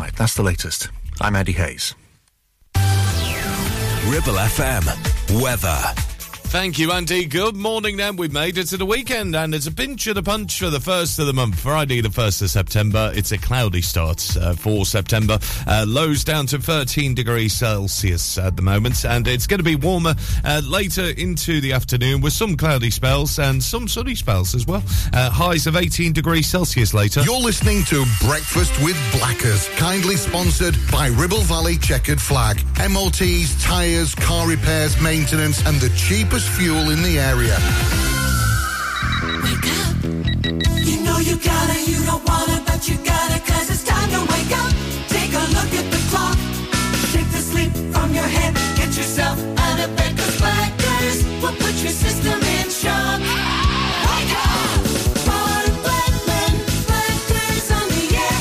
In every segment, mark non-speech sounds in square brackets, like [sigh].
tonight. That's the latest. I'm Andy Hayes. Ribble FM. Weather. Thank you, Andy. Good morning, then. We've made it to the weekend, and it's a pinch and a punch for the first of the month. Friday, the 1st of September. It's a cloudy start uh, for September. Uh, lows down to 13 degrees Celsius at the moment, and it's going to be warmer uh, later into the afternoon with some cloudy spells and some sunny spells as well. Uh, highs of 18 degrees Celsius later. You're listening to Breakfast with Blackers, kindly sponsored by Ribble Valley Checkered Flag. MOTs, tyres, car repairs, maintenance, and the cheapest fuel in the area. Wake up. You know you gotta, you don't wanna, but you gotta, cause it's time to wake up. Take a look at the clock. Shake the sleep from your head. Get yourself out of bed, cause Blackers will put your system in shock. Wake up! Ron Blackman, Blackers on the air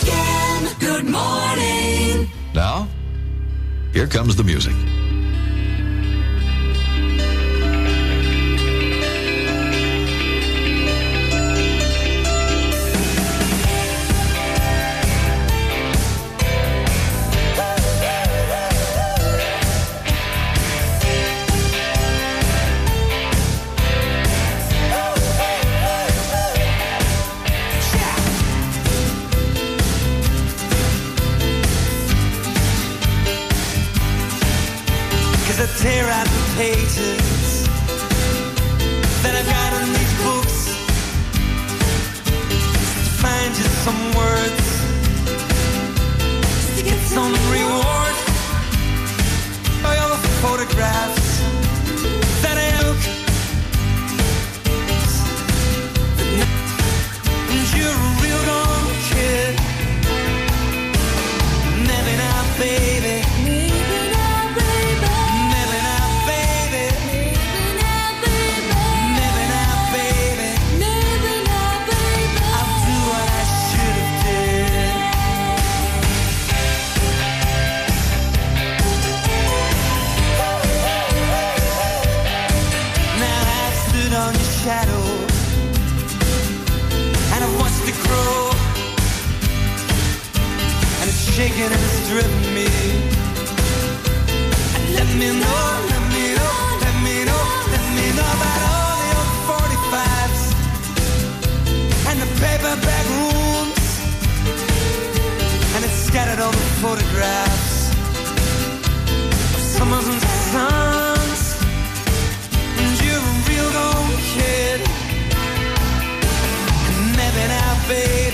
again. Good morning. Now, here comes the music. Tear out the pages that I've got in these books to find just some words to get some reward by all the photographs that I took. And you're a real dumb kid. Maybe not, baby. Shadow. And I've watched it grow. And it's shaking and it's driven me. And let me know, let me know, let me know, let me know about all the old 45s and the paperback rooms and it's scattered all the photographs of summers maybe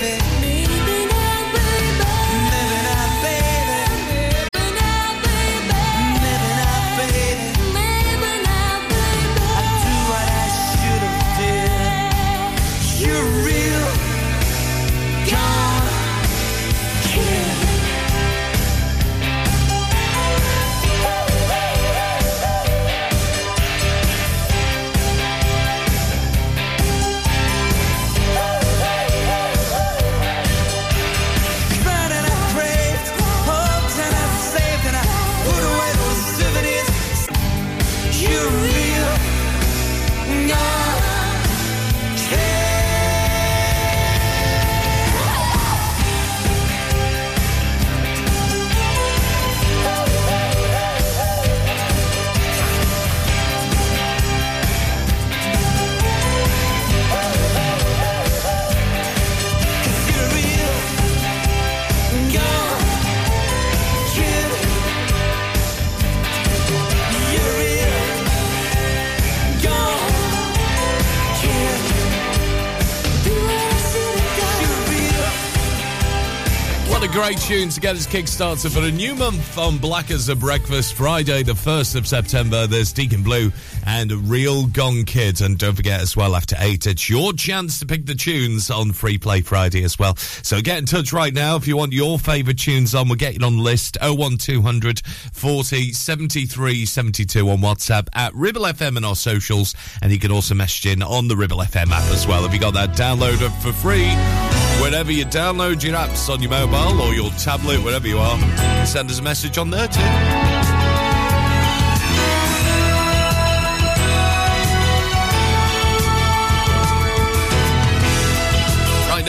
great tune to get us kick-started for a new month on Black as a Breakfast. Friday, the 1st of September, there's Deacon Blue and Real Gone Kid. And don't forget as well, after 8, it's your chance to pick the tunes on Free Play Friday as well. So get in touch right now if you want your favourite tunes on. We're getting on the list 01200 40 73 72 on WhatsApp at Ribble FM and our socials. And you can also message in on the Ribble FM app as well. If you got that downloaded for free, whenever you download your apps on your mobile or your tablet, wherever you are, send us a message on there too.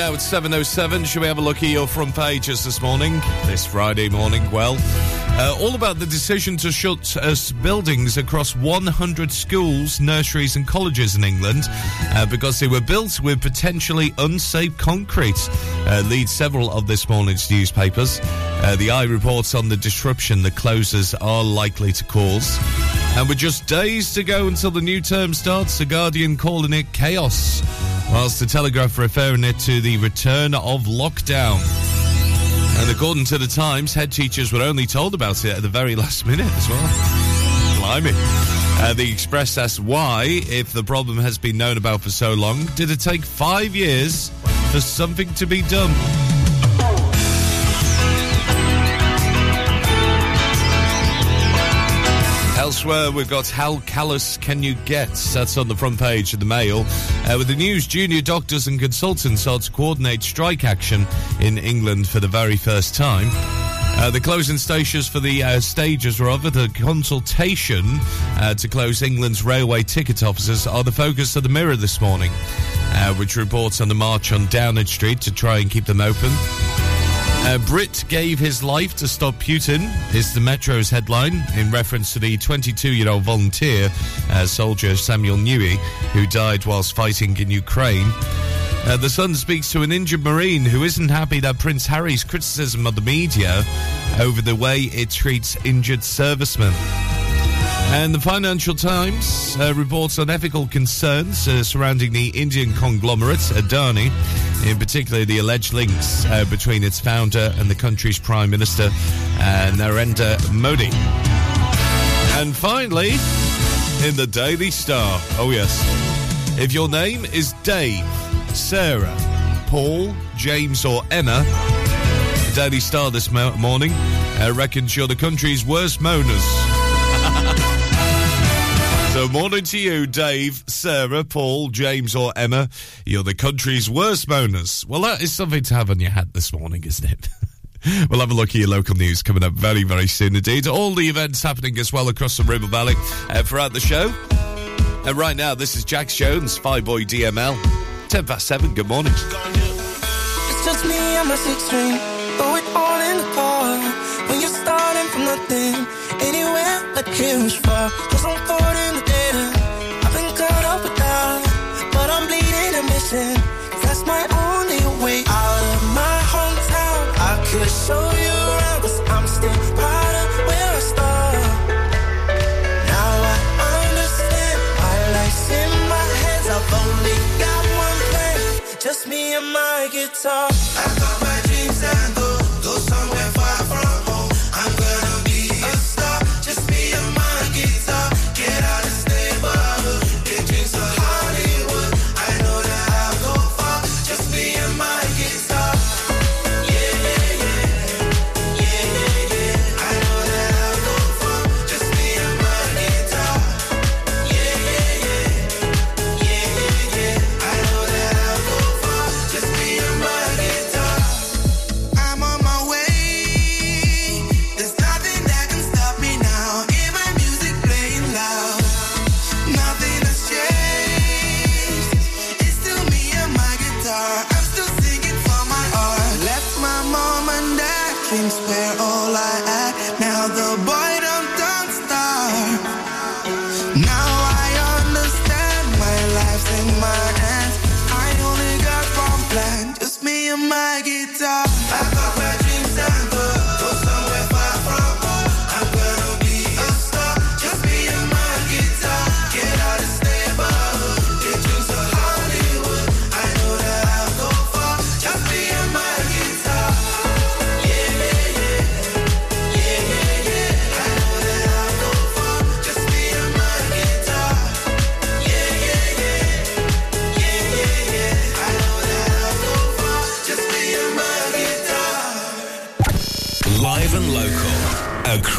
Now it's 7.07. Shall we have a look at your front pages this morning? This Friday morning, well. Uh, all about the decision to shut uh, buildings across 100 schools, nurseries, and colleges in England uh, because they were built with potentially unsafe concrete. Uh, leads several of this morning's newspapers. Uh, the Eye reports on the disruption the closures are likely to cause. And with just days to go until the new term starts, The Guardian calling it chaos, whilst The Telegraph referring it to the return of lockdown. And according to the Times, head teachers were only told about it at the very [laughs] last minute as well. Blimey. Uh, the Express asks why, if the problem has been known about for so long, did it take five years for something to be done? Elsewhere, we've got How Callous Can You Get? That's on the front page of the Mail. Uh, with the news, junior doctors and consultants are to coordinate strike action in England for the very first time. Uh, the closing stages for the uh, stages, rather, the consultation uh, to close England's railway ticket offices are the focus of the Mirror this morning, uh, which reports on the march on Downing Street to try and keep them open. Uh, Brit gave his life to stop Putin, is the Metro's headline, in reference to the 22 year old volunteer uh, soldier Samuel Newey, who died whilst fighting in Ukraine. Uh, the Sun speaks to an injured Marine who isn't happy that Prince Harry's criticism of the media over the way it treats injured servicemen. And the Financial Times uh, reports on ethical concerns uh, surrounding the Indian conglomerate Adani, in particular the alleged links uh, between its founder and the country's Prime Minister uh, Narendra Modi. And finally, in the Daily Star, oh yes, if your name is Dave, Sarah, Paul, James, or Emma, the Daily Star this mo- morning uh, reckons you're the country's worst moaners. So, morning to you, Dave, Sarah, Paul, James, or Emma. You're the country's worst moaners. Well, that is something to have on your hat this morning, isn't it? [laughs] We'll have a look at your local news coming up very, very soon indeed. All the events happening as well across the Ribble Valley uh, throughout the show. And right now, this is Jack Jones, Five Boy DML. 10 past 7, good morning. It's just me and my six string. Throw it all in the car. When you're starting from nothing, anywhere that far. Cause I'm 40. 'Cause that's my only way out of my hometown. I could show you around, cause I'm still proud of where I started. Now I understand why life's in my hands. I've only got one plan, just me and my guitar.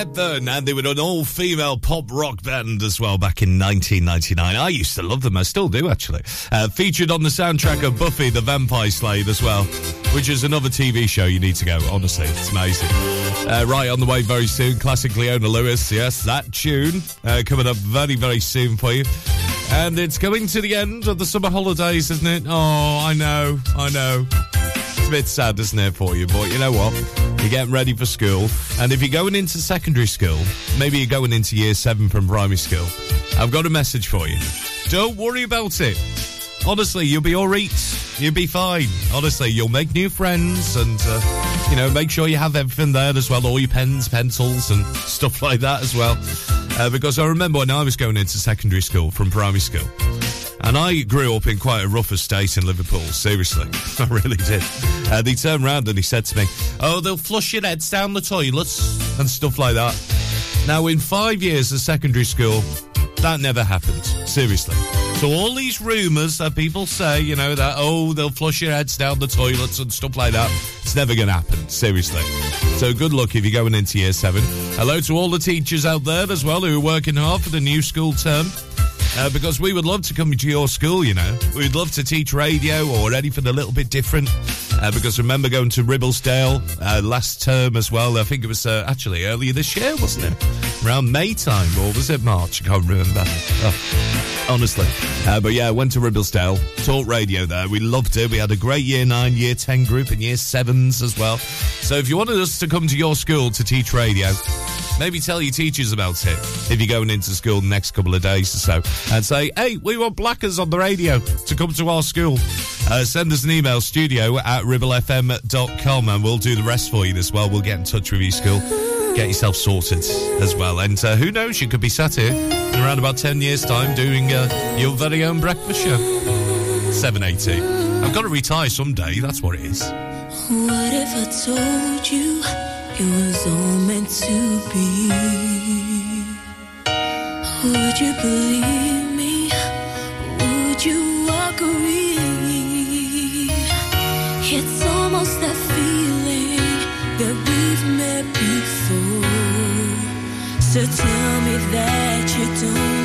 Hepburn, and they were an all-female pop rock band as well back in 1999. I used to love them. I still do, actually. Uh, featured on the soundtrack of Buffy the Vampire Slayer as well, which is another TV show you need to go. Honestly, it's amazing. Uh, right on the way very soon. Classic Leona Lewis. Yes, that tune uh, coming up very, very soon for you. And it's coming to the end of the summer holidays, isn't it? Oh, I know, I know. It's a bit sad, isn't it, for you? But you know what? You're getting ready for school. And if you're going into secondary school, maybe you're going into year seven from primary school, I've got a message for you. Don't worry about it. Honestly, you'll be all right. You'll be fine. Honestly, you'll make new friends and, uh, you know, make sure you have everything there as well all your pens, pencils, and stuff like that as well. Uh, because I remember when I was going into secondary school from primary school, and I grew up in quite a rough estate in Liverpool, seriously. [laughs] I really did. Uh, he turned round and he said to me, Oh, they'll flush your heads down the toilets and stuff like that. Now, in five years of secondary school, that never happened. Seriously. So all these rumours that people say, you know, that, oh, they'll flush your heads down the toilets and stuff like that, it's never going to happen. Seriously. So good luck if you're going into year seven. Hello to all the teachers out there as well who are working hard for the new school term. Uh, because we would love to come to your school, you know. We'd love to teach radio or anything a little bit different. Uh, because remember going to Ribblesdale uh, last term as well. I think it was uh, actually earlier this year, wasn't it? Around May time, or was it March? I can't remember. Oh, honestly. Uh, but yeah, went to Ribblesdale, taught radio there. We loved it. We had a great year nine, year 10 group, and year sevens as well. So if you wanted us to come to your school to teach radio, Maybe tell your teachers about it if you're going into school the next couple of days or so. And say, hey, we want blackers on the radio to come to our school. Uh, send us an email, studio at ribblefm.com, and we'll do the rest for you as well. We'll get in touch with your school, get yourself sorted as well. And uh, who knows, you could be sat here in around about 10 years' time doing uh, your very own breakfast show. 780. I've got to retire someday, that's what it is. What if I told you it was all meant to be? Would you believe me? Would you agree? It's almost that feeling that we've met before. So tell me that you don't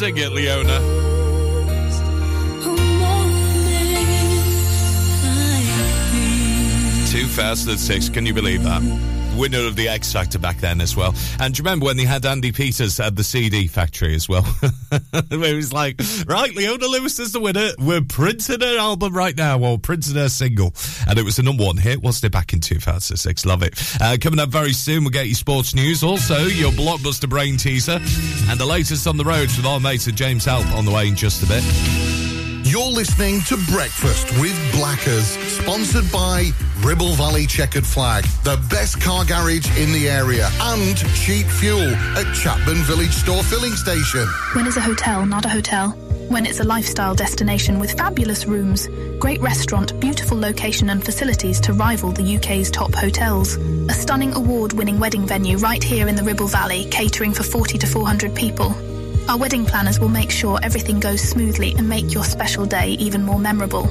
sing it, Leona. A moment 2006. Can you believe that? Winner of the X Factor back then as well. And do you remember when they had Andy Peters at the CD factory as well? [laughs] [laughs] Where he was like, right, Leona Lewis is the winner. We're printing her album right now, or printing her single. And it was a number one hit, wasn't it, back in 2006? Love it. Uh, coming up very soon, we'll get you sports news. Also, your blockbuster brain teaser. And the latest on the roads with our mates at James Alp on the way in just a bit. You're listening to Breakfast with Blackers, sponsored by Ribble Valley Checkered Flag, the best car garage in the area, and cheap fuel at Chatburn Village Store Filling Station. When is a hotel not a hotel? When it's a lifestyle destination with fabulous rooms, great restaurant, beautiful location and facilities to rival the UK's top hotels. A stunning award-winning wedding venue right here in the Ribble Valley, catering for 40 to 400 people. Our wedding planners will make sure everything goes smoothly and make your special day even more memorable.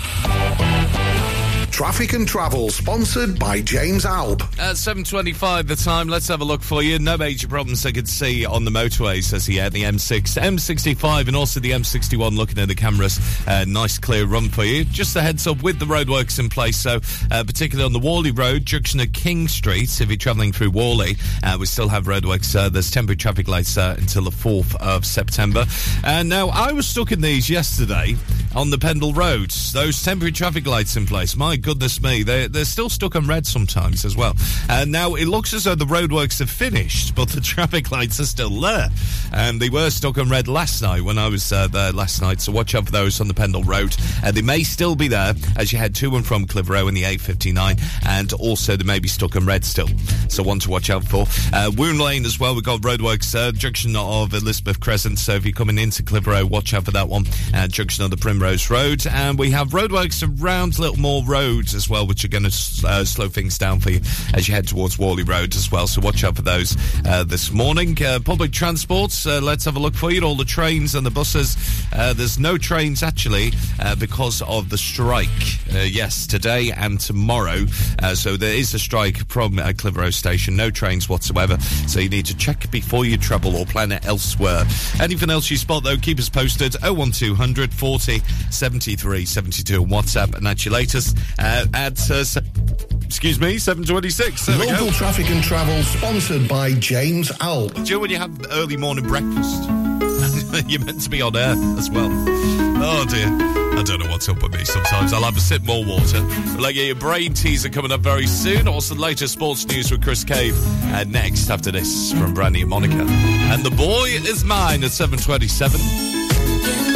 Traffic and Travel, sponsored by James Alb. At 7.25 the time, let's have a look for you. No major problems I could see on the motorways as here, the M6, M65 and also the M61 looking at the cameras. Uh, nice clear run for you. Just a heads up with the roadworks in place, so uh, particularly on the Whalley Road, junction of King Street, if you're travelling through Whalley, uh, we still have roadworks. Uh, there's temporary traffic lights uh, until the 4th of September. And now, I was stuck in these yesterday on the Pendle Roads. Those temporary traffic lights in place. My goodness me, they're, they're still stuck on red sometimes as well. And now it looks as though the roadworks have finished, but the [laughs] traffic lights are still there. And they were stuck on red last night when I was uh, there last night, so watch out for those on the Pendle Road. Uh, they may still be there as you head to and from Clitheroe in the A59, and also they may be stuck on red still. So one to watch out for. Uh, Woone Lane as well, we've got roadworks, uh, junction of Elizabeth Crescent, so if you're coming into Clitheroe, watch out for that one. Uh, junction of the Primrose Road, and we have roadworks around Littlemoor Road as well, which are going to uh, slow things down for you as you head towards Whalley Road as well. So watch out for those uh, this morning. Uh, public transports, uh, let's have a look for you. All the trains and the buses. Uh, there's no trains actually because of the strike. Yes, today and tomorrow. So there is a strike from uh, Clitheroe Station. No trains whatsoever. So you need to check before you travel or plan it elsewhere. Anything else you spot though, keep us posted. 01200 40 73 72 on WhatsApp and that's your latest uh, at uh, excuse me 726 there. Local Traffic and Travel, sponsored by James Alb. Do you know when you have early morning breakfast? [laughs] You're meant to be on air as well. Oh dear. I don't know what's up with me sometimes. I'll have a sip more water. Let you your brain teaser coming up very soon. Also, latest sports news with Chris Cave. Uh, next, after this, from Brandy and Monica. And the boy is mine at 727.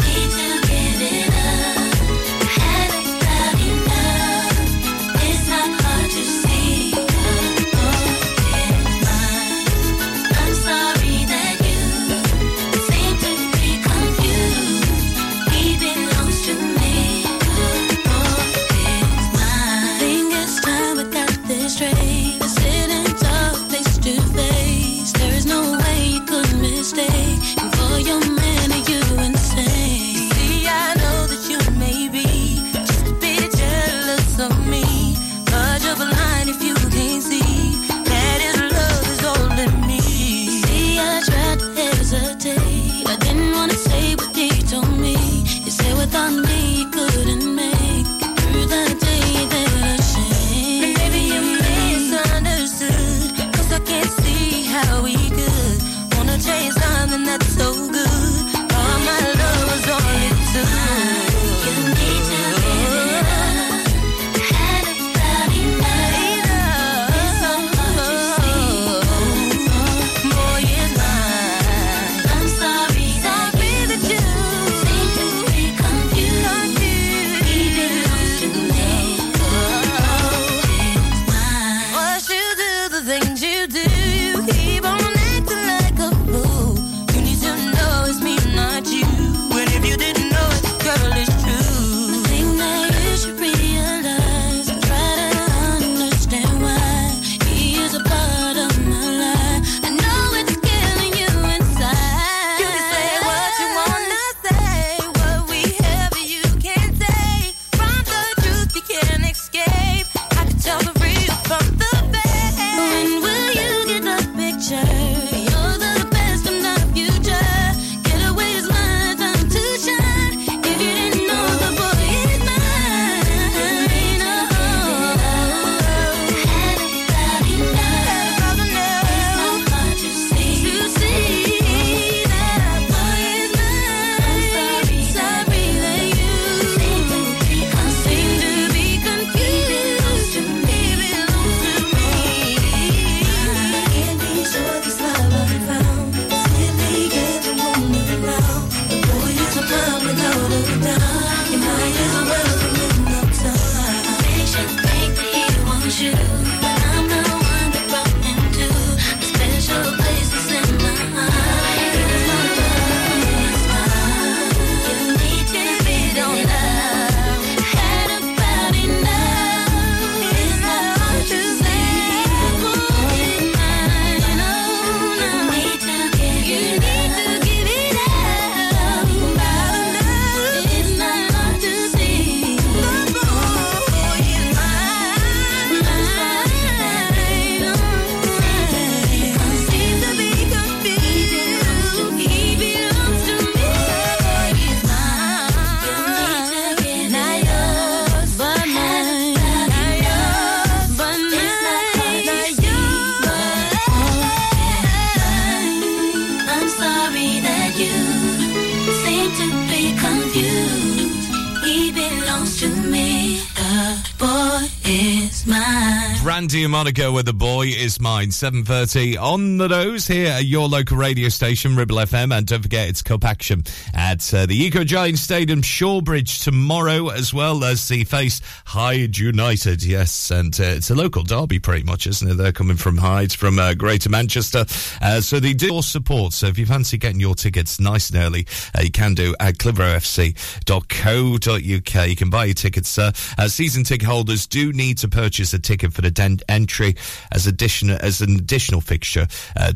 Mine. Brandy and Monica with the boy is mine. 7.30 on the nose here at your local radio station, Ribble FM. And don't forget, it's cup action at uh, the Eco Giant Stadium, Shawbridge tomorrow, as well as the face Hyde United. Yes, and uh, it's a local derby pretty much, isn't it? They're coming from Hyde, from uh, Greater Manchester. Uh, so they do support. So if you fancy getting your tickets nice and early, uh, you can do at clitheroefc.co.uk. You can buy your tickets. Uh, season ticket holders do need to purchase a ticket for the den- entry as additional as an additional fixture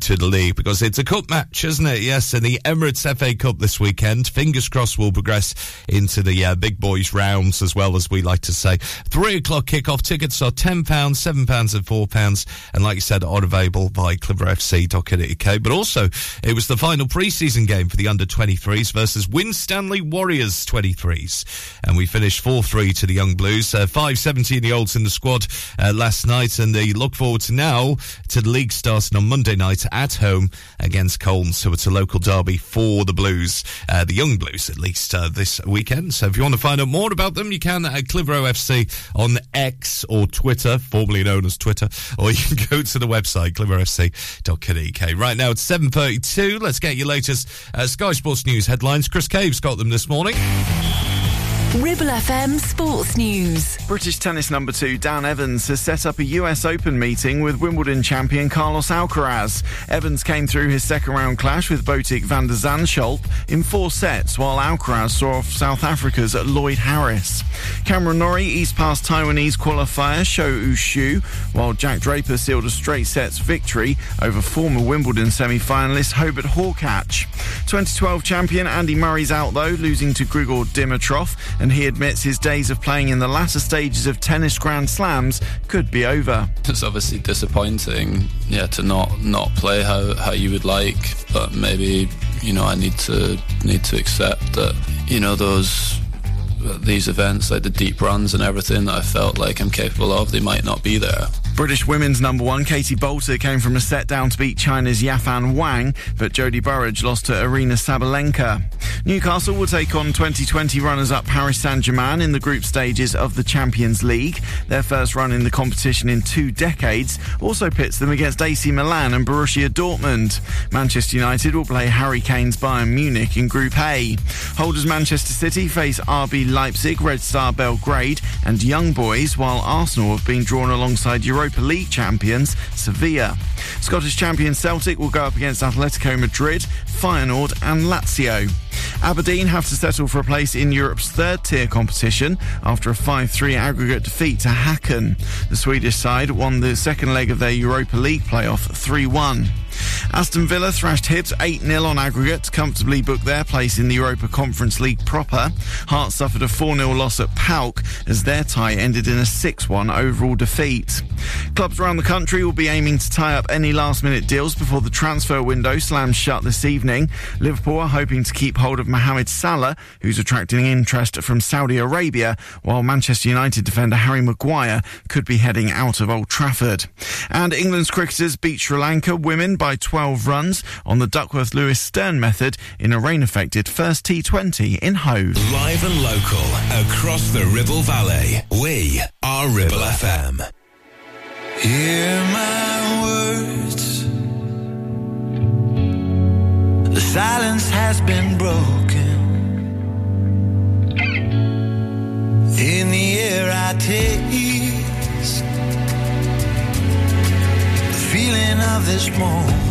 to the league because it's a cup match, isn't it? Yes, and the Emirates FA Cup this weekend. Fingers crossed, we'll progress into the uh, big boys rounds as well as we like to say. Three o'clock kickoff tickets are ten pounds, seven pounds, and four pounds, and like you said, are available by clitheroefc.co.uk. But also, it was the final pre-season game for the under 23s versus Winstanley Warriors 23s, and we finished four three to the Young Blues. Uh, Five seventeen the olds in the squad uh, last night. night, and they look forward to now to the league starting on Monday night at home against Colne. So it's a local derby for the Blues, uh, the young Blues at least, uh, this weekend. So if you want to find out more about them, you can at Clitheroe FC on X or Twitter, formerly known as Twitter, [laughs] or you can go to the website clitheroefc.co.uk. Right now it's 7.32. Let's get your latest uh, Sky Sports News headlines. Chris Cave's got them this morning. Ribble FM Sports News. British tennis number two Dan Evans has set up a US Open meeting with Wimbledon champion Carlos Alcaraz. Evans came through his second round clash with Botic van der Zandschulp in four sets, while Alcaraz saw off South Africa's Lloyd Harris. Cameron Norrie eased past Taiwanese qualifier Shou Ushu, while Jack Draper sealed a straight sets victory over former Wimbledon semi-finalist Hubert Hurkacz. 2012 champion Andy Murray's out though, losing to Grigor Dimitrov, and he admits his days of playing in the latter stages of tennis Grand Slams could be over. It's obviously disappointing, yeah, to not not play how, how you would like, but maybe you know I need to need to accept that you know those these events like the deep runs and everything that I felt like I'm capable of, they might not be there. British women's number one, Katie Boulter, came from a set down to beat China's Yafan Wang, but Jodie Burrage lost to Aryna Sabalenka. Newcastle will take on 2020 runners-up Paris Saint-Germain in the group stages of the Champions League. Their first run in the competition in two decades also pits them against AC Milan and Borussia Dortmund. Manchester United will play Harry Kane's Bayern Munich in Group A. Holders Manchester City face RB Leipzig, Red Star Belgrade and Young Boys, while Arsenal have been drawn alongside Europa League champions Sevilla. Scottish champion Celtic will go up against Atletico Madrid, Feyenoord and Lazio. Aberdeen have to settle for a place in Europe's third tier competition after a 5-3 aggregate defeat to Hacken. The Swedish side won the second leg of their Europa League playoff 3-1. Aston Villa thrashed Hibs 8-0 on aggregate to comfortably book their place in the Europa Conference League proper. Hearts suffered a 4-0 loss at PAOK as their tie ended in a 6-1 overall defeat. Clubs around the country will be aiming to tie up any last-minute deals before the transfer window slams shut this evening. Liverpool are hoping to keep hold of Mohamed Salah, who's attracting interest from Saudi Arabia, while Manchester United defender Harry Maguire could be heading out of Old Trafford. And England's cricketers beat Sri Lanka women by 12 runs on the Duckworth Lewis Stern method in a rain affected first T20 in Hove. Live and local across the Ribble Valley. We are Ribble FM. Hear my words. The silence has been broken. In the air, I taste the feeling of this moment.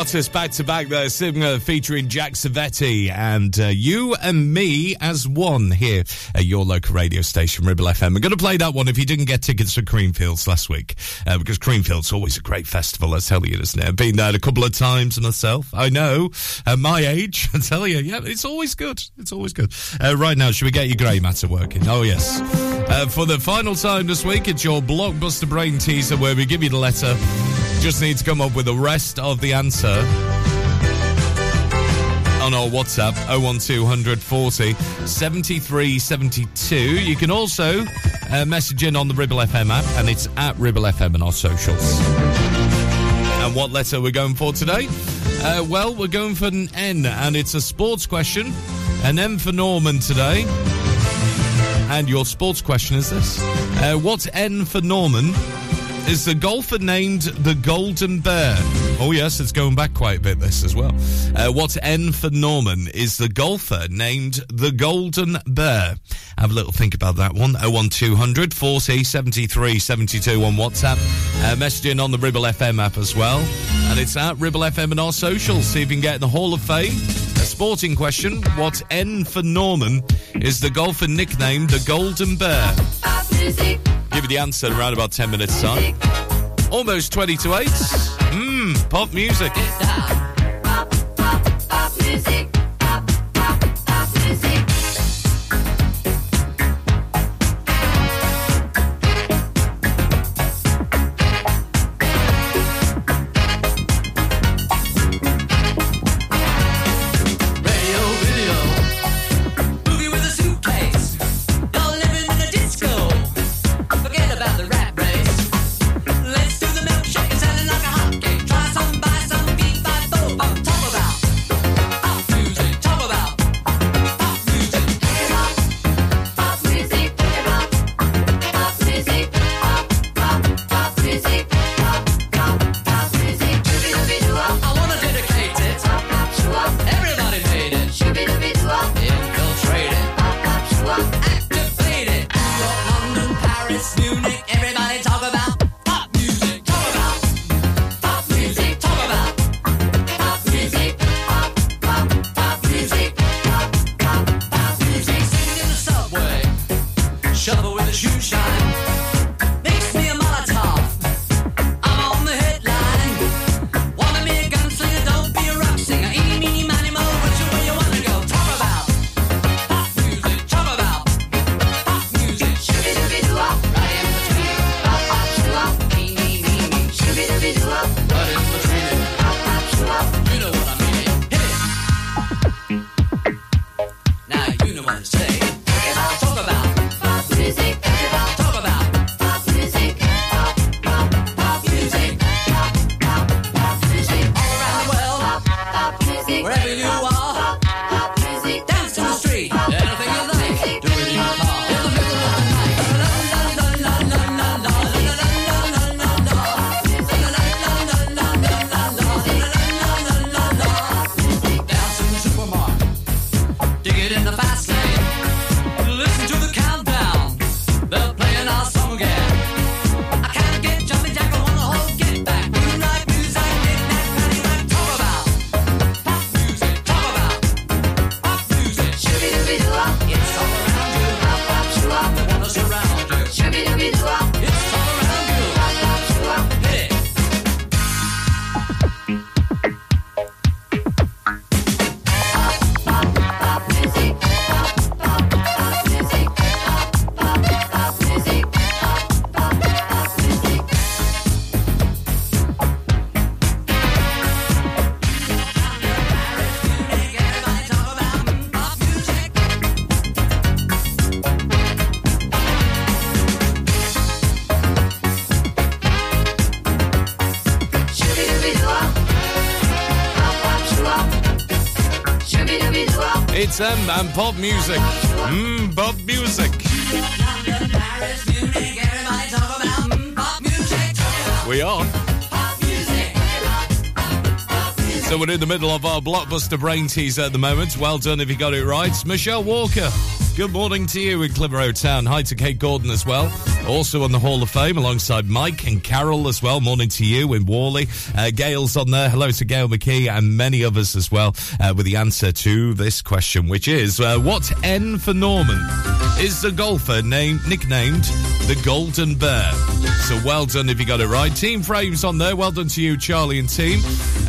Artists back to back there, Singer featuring Jack Savoretti and uh, you and me as one here at your local radio station, Ribble FM. We're going to play that one if you didn't get tickets to Creamfields last week, uh, because Creamfield's always a great festival, I tell you, isn't it? I've been there a couple of times myself. I know, at my age, [laughs] I tell you, yeah, it's always good. It's always good. Uh, right now, should we get your grey matter working? Oh, yes. Uh, for the final time this week, it's your blockbuster brain teaser where we give you the letter. Just need to come up with the rest of the answer on our WhatsApp 01200 40 73 72. You can also uh, message in on the Ribble FM app, and it's at Ribble FM on our socials. And what letter we're going for today? Uh, well, we're going for an N, and it's a sports question. An M for Norman today. And your sports question is this uh, What's N for Norman? Is the golfer named the Golden Bear? Oh, yes, it's going back quite a bit, this as well. Uh, what's N for Norman? Is the golfer named the Golden Bear? Have a little think about that one. 01200 40 73 72 on WhatsApp. Uh, messaging on the Ribble FM app as well. And it's at Ribble FM and our socials. See if you can get in the Hall of Fame. A sporting question. What's N for Norman? Is the golfer nicknamed the Golden Bear? Give you the answer in around about 10 minutes' time. Almost 20 to 8. Mmm, pop music. And pop music. Mmm, pop music. We are. So we're in the middle of our blockbuster brain teaser at the moment. Well done if you got it right. Michelle Walker. Good morning to you in Clitheroe Town. Hi to Kate Gordon as well. Also on the Hall of Fame alongside Mike and Carol as well. Morning to you in Whalley. Uh, Gail's on there. Hello to Gail McKee and many others as well uh, with the answer to this question, which is uh, what N for Norman is the golfer named nicknamed the Golden Bear? So well done if you got it right. Team Frames on there. Well done to you, Charlie and team.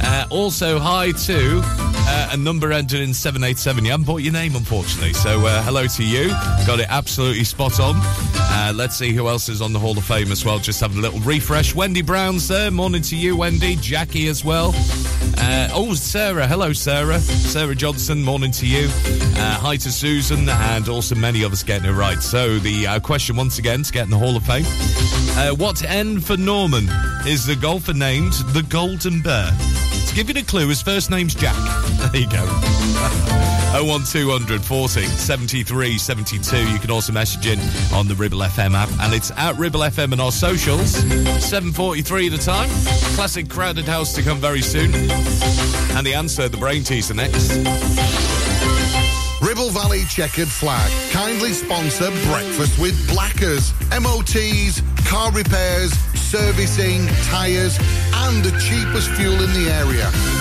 Uh, also, hi to uh, a number ended in 787. You haven't put your name, unfortunately. So, uh, hello to you. Got it absolutely spot on. Uh, let's see who else is on the Hall of Fame as well. Just having a little refresh. Wendy Brown's there. Morning to you, Wendy. Jackie as well. Uh, oh, Sarah. Hello, Sarah. Sarah Johnson. Morning to you. Uh, hi to Susan and also many of us getting it right. So, the uh, question once again to get in the Hall of Fame. Uh, what N for Norman is the golfer named the Golden Bear? To give you the clue, his first name's Jack. [laughs] There you go. 01200 40 73 72. You can also message in on the Ribble FM app, and it's at Ribble FM and our socials. 7.43 the time. Classic Crowded House to come very soon. And the answer, the brain teaser next. Ribble Valley Checkered Flag kindly sponsor Breakfast with Blackers. MOTs, car repairs, servicing, tyres, and the cheapest fuel in the area.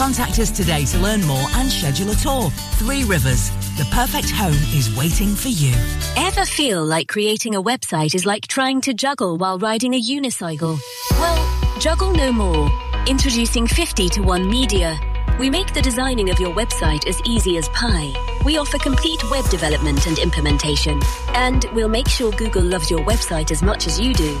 Contact us today to learn more and schedule a tour. Three Rivers. The perfect home is waiting for you. Ever feel like creating a website is like trying to juggle while riding a unicycle? Well, juggle no more. Introducing 50 to 1 Media. We make the designing of your website as easy as pie. We offer complete web development and implementation. And we'll make sure Google loves your website as much as you do.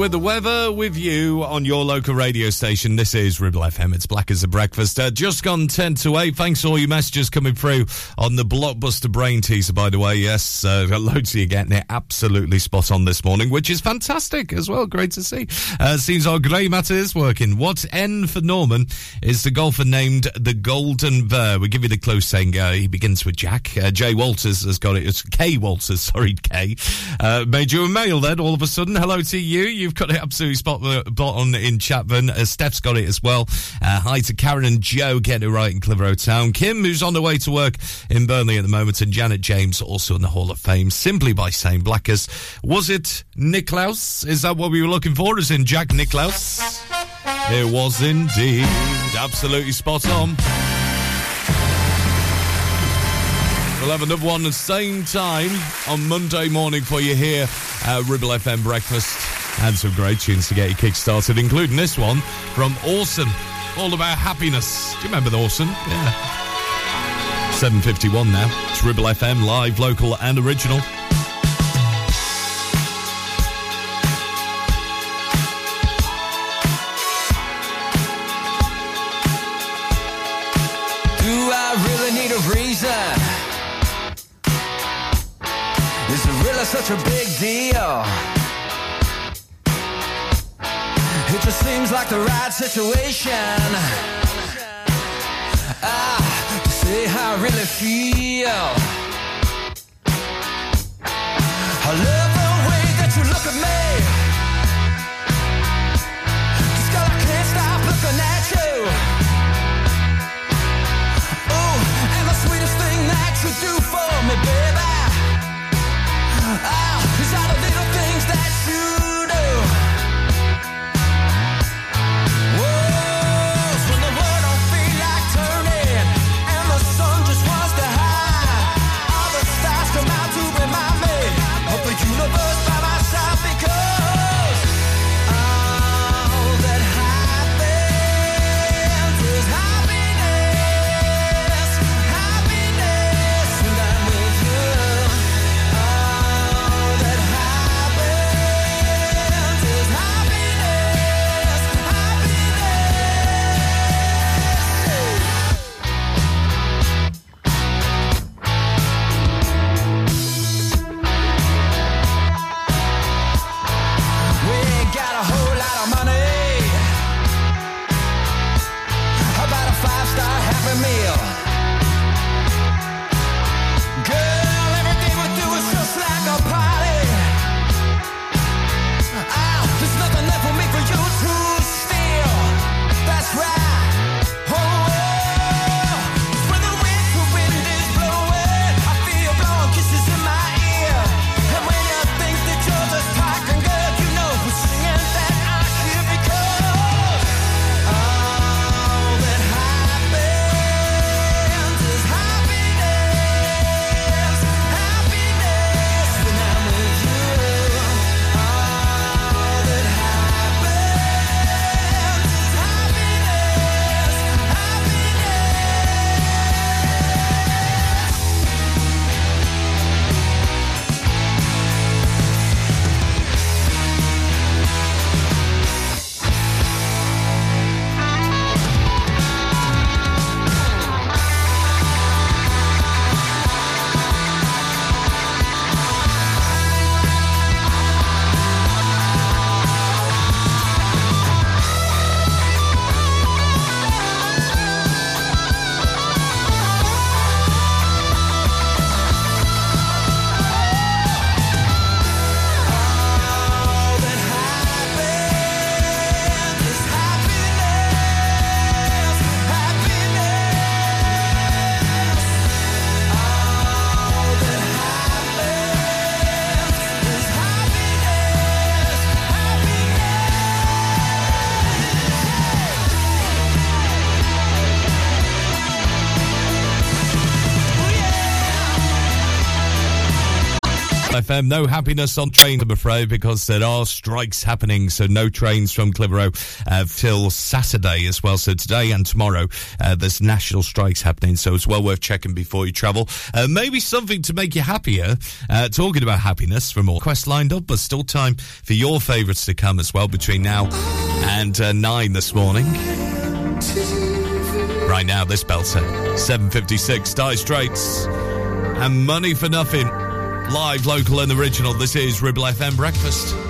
with the weather with you on your local radio station. This is Ribble FM. It's black as a breakfast. Uh, just gone 10 to 8. Thanks for all your messages coming through on the Blockbuster Brain teaser, by the way. Yes, uh, loads of you getting it absolutely spot on this morning, which is fantastic as well. Great to see. Uh, seems our grey matter is working. What N for Norman is the golfer named the Golden Bear. We'll give you the close saying uh, he begins with Jack. Uh, Jay Walters has got it. It's K Walters, [laughs] sorry, K. Uh, made you a male then all of a sudden. Hello to you. You've got it absolutely spot, spot on in Chatburn. Uh, Steph's got it as well. Uh, hi to Karen and Joe getting it right in Clitheroe Town. Kim, who's on the way to work in Burnley at the moment, and Janet James also in the Hall of Fame simply by saying Blackers. Was it Nicklaus? Is that what we were looking for? Is in Jack Nicklaus? It was indeed. Absolutely spot on. We'll have another one the same time on Monday morning for you here at Ribble FM Breakfast. And some great tunes to get you kick-started, including this one from Orson, all about happiness. Do you remember the Orson? Yeah. 7.51 now. It's Ribble FM, live, local and original. Really such a big deal? It just seems like the right situation. Ah, to say how I really feel. I love the way that you look at me. Just girl, I can't stop looking at you. FM, no happiness on trains, I'm afraid, because there are strikes happening. So no trains from Clitheroe uh, till Saturday as well. So today and tomorrow, uh, there's national strikes happening. So it's well worth checking before you travel. Uh, maybe something to make you happier. Uh, talking about happiness for more quest lined up, but still time for your favourites to come as well between now and uh, nine this morning. Right now, this belter, 756, Dire Straits, and Money for Nothing. Live, local, and original. This is Ribble FM Breakfast.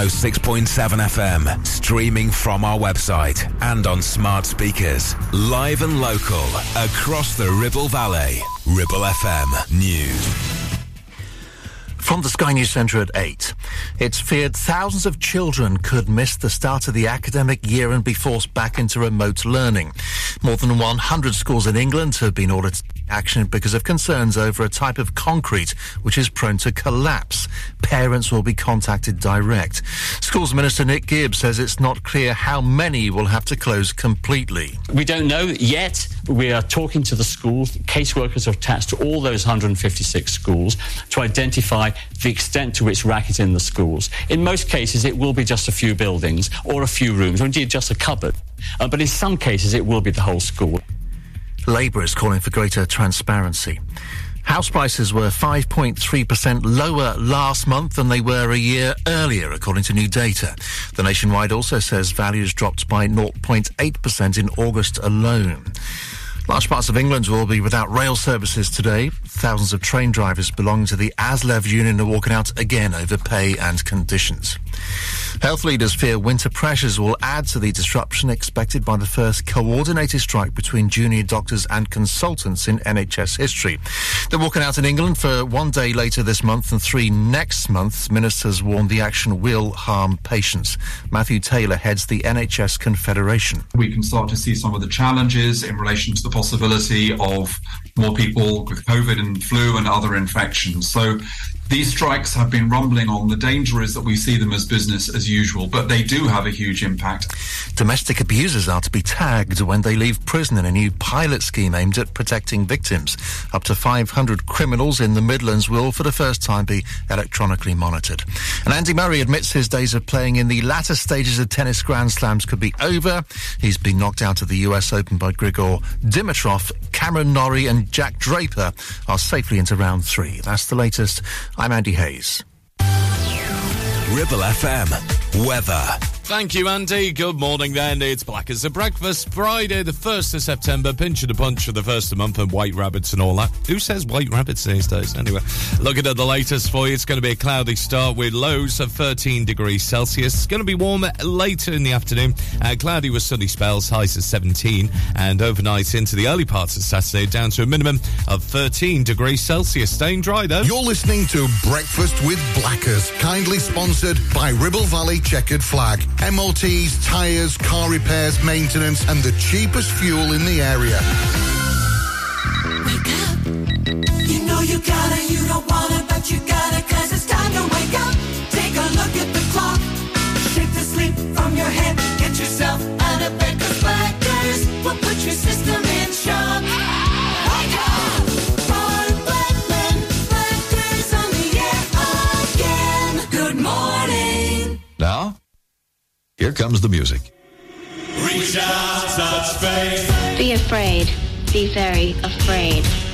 106.7 FM, streaming from our website and on smart speakers. Live and local, across the Ribble Valley. Ribble FM News. From the Sky News Centre at 8. It's feared thousands of children could miss the start of the academic year and be forced back into remote learning. More than 100 schools in England have been ordered action because of concerns over a type of concrete which is prone to collapse. Parents will be contacted direct. Schools Minister Nick Gibbs says it's not clear how many will have to close completely. We don't know yet we are talking to the schools. Caseworkers are attached to all those 156 schools to identify the extent to which racket in the schools. In most cases, it will be just a few buildings or a few rooms, or indeed just a cupboard. Uh, but in some cases, it will be the whole school. Labour is calling for greater transparency. House prices were 5.3% lower last month than they were a year earlier, according to new data. The Nationwide also says values dropped by 0.8% in August alone. Large parts of England will be without rail services today. Thousands of train drivers belonging to the ASLEF union are walking out again over pay and conditions. Health leaders fear winter pressures will add to the disruption expected by the first coordinated strike between junior doctors and consultants in NHS history. They're walking out in England for one day later this month and three next month. Ministers warn the action will harm patients. Matthew Taylor heads the NHS Confederation. we can start to see some of the challenges in relation to the possibility of more people with COVID and flu and other infections. So these strikes have been rumbling on. The danger is that we see them as business as usual, but they do have a huge impact. Domestic abusers are to be tagged when they leave prison in a new pilot scheme aimed at protecting victims. Up to 500 criminals in the Midlands will, for the first time, be electronically monitored. And Andy Murray admits his days of playing in the latter stages of tennis Grand Slams could be over. He's been knocked out of the US Open by Grigor Dimitrov. Cameron Norrie and Jack Draper are safely into round three. That's the latest. I'm Andy Hayes. Ribble FM. Weather. Thank you, Andy. Good morning, then. It's Black as a Breakfast, Friday, the 1st of September. Pinch and a punch for the first of the month and white rabbits and all that. Who says white rabbits these days? Anyway, looking at the latest for you, it's going to be a cloudy start with lows of 13 degrees Celsius. It's going to be warmer later in the afternoon. Uh, cloudy with sunny spells, highs of 17. And overnight into the early parts of Saturday, down to a minimum of 13 degrees Celsius. Staying dry, though. You're listening to Breakfast with Blackers, kindly sponsored by Ribble Valley Checkered Flag. MOTs, tyres, car repairs, maintenance, and the cheapest fuel in the area. You know you gotta, you don't wanna, but you gotta, cause it's time to wake up. Take a look at the clock. Shake the sleep from your head. Here comes the music. Reach out, touch faith. Be afraid. Be very afraid.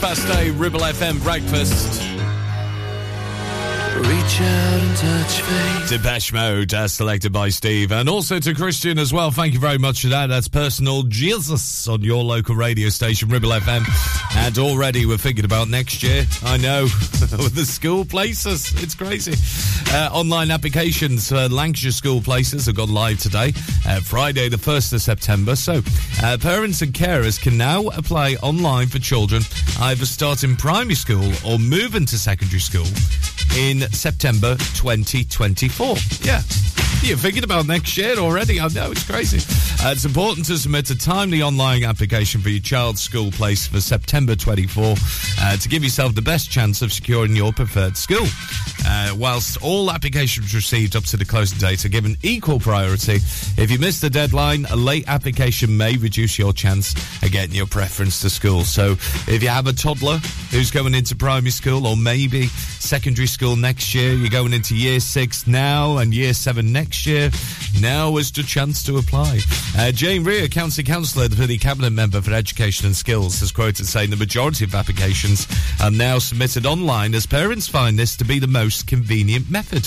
Past eight, Ribble FM breakfast. Reach out and touch faith. Depeche Mode, as selected by Steve, and also to Christian as well. Thank you very much for that. That's personal Jesus on your local radio station, Ribble FM. And already we're thinking about next year. I know, [laughs] with the school places, it's crazy. Uh, online applications for Lancashire school places have gone live today, uh, Friday, the 1st of September. So, uh, parents and carers can now apply online for children either starting primary school or moving to secondary school in September 2024. Yeah. You're thinking about next year already. I know, it's crazy. Uh, it's important to submit a timely online application for your child's school place for September 24 uh, to give yourself the best chance of securing your preferred school. Whilst all applications received up to the closing date are given equal priority, if you miss the deadline, a late application may reduce your chance of getting your preference to school. So if you have a toddler who's going into primary school or maybe secondary school next year, you're going into year six now and year seven next year, now is the chance to apply. Uh, Jayne Rear, County Councillor for the Cabinet Member for Education and Skills, has quoted saying the majority of applications are now submitted online as parents find this to be the most convenient method.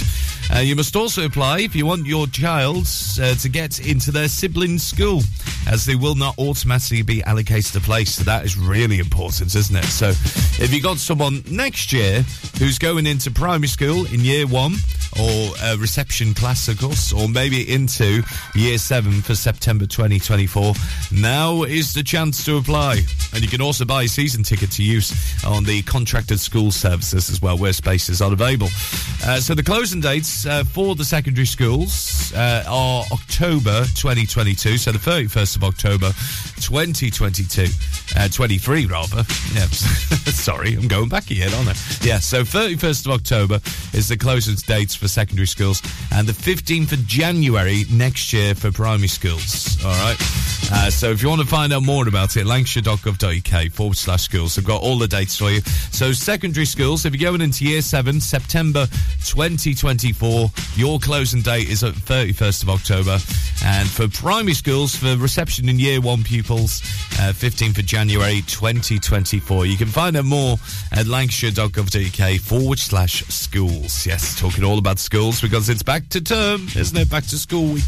Uh, you must also apply if you want your child uh, to get into their sibling school, as they will not automatically be allocated a place. So that is really important, isn't it? So if you've got someone next year who's going into primary school in year one, or a reception class, of course, or maybe into year seven for September 2024. Now is the chance to apply. And you can also buy a season ticket to use on the contracted school services as well, where spaces are available. Uh, so the closing dates uh, for the secondary schools uh, are October 2022, so the 31st of October 2022. Uh, 23 rather. Yeah, [laughs] sorry, I'm going back again, aren't I? Yeah, so 31st of October is the closing dates for secondary schools, and the 15th of January next year for primary schools. All right. Uh, so if you want to find out more about it, lancashire.gov.uk forward slash schools. I've got all the dates for you. So secondary schools, if you're going into year seven, September 2024, your closing date is at 31st of October. And for primary schools, for reception in year one pupils, uh, 15th of January 2024. You can find out more at lancashire.gov.uk forward slash schools. Yes, talking all about schools because it's back to term, isn't it? Back to school week.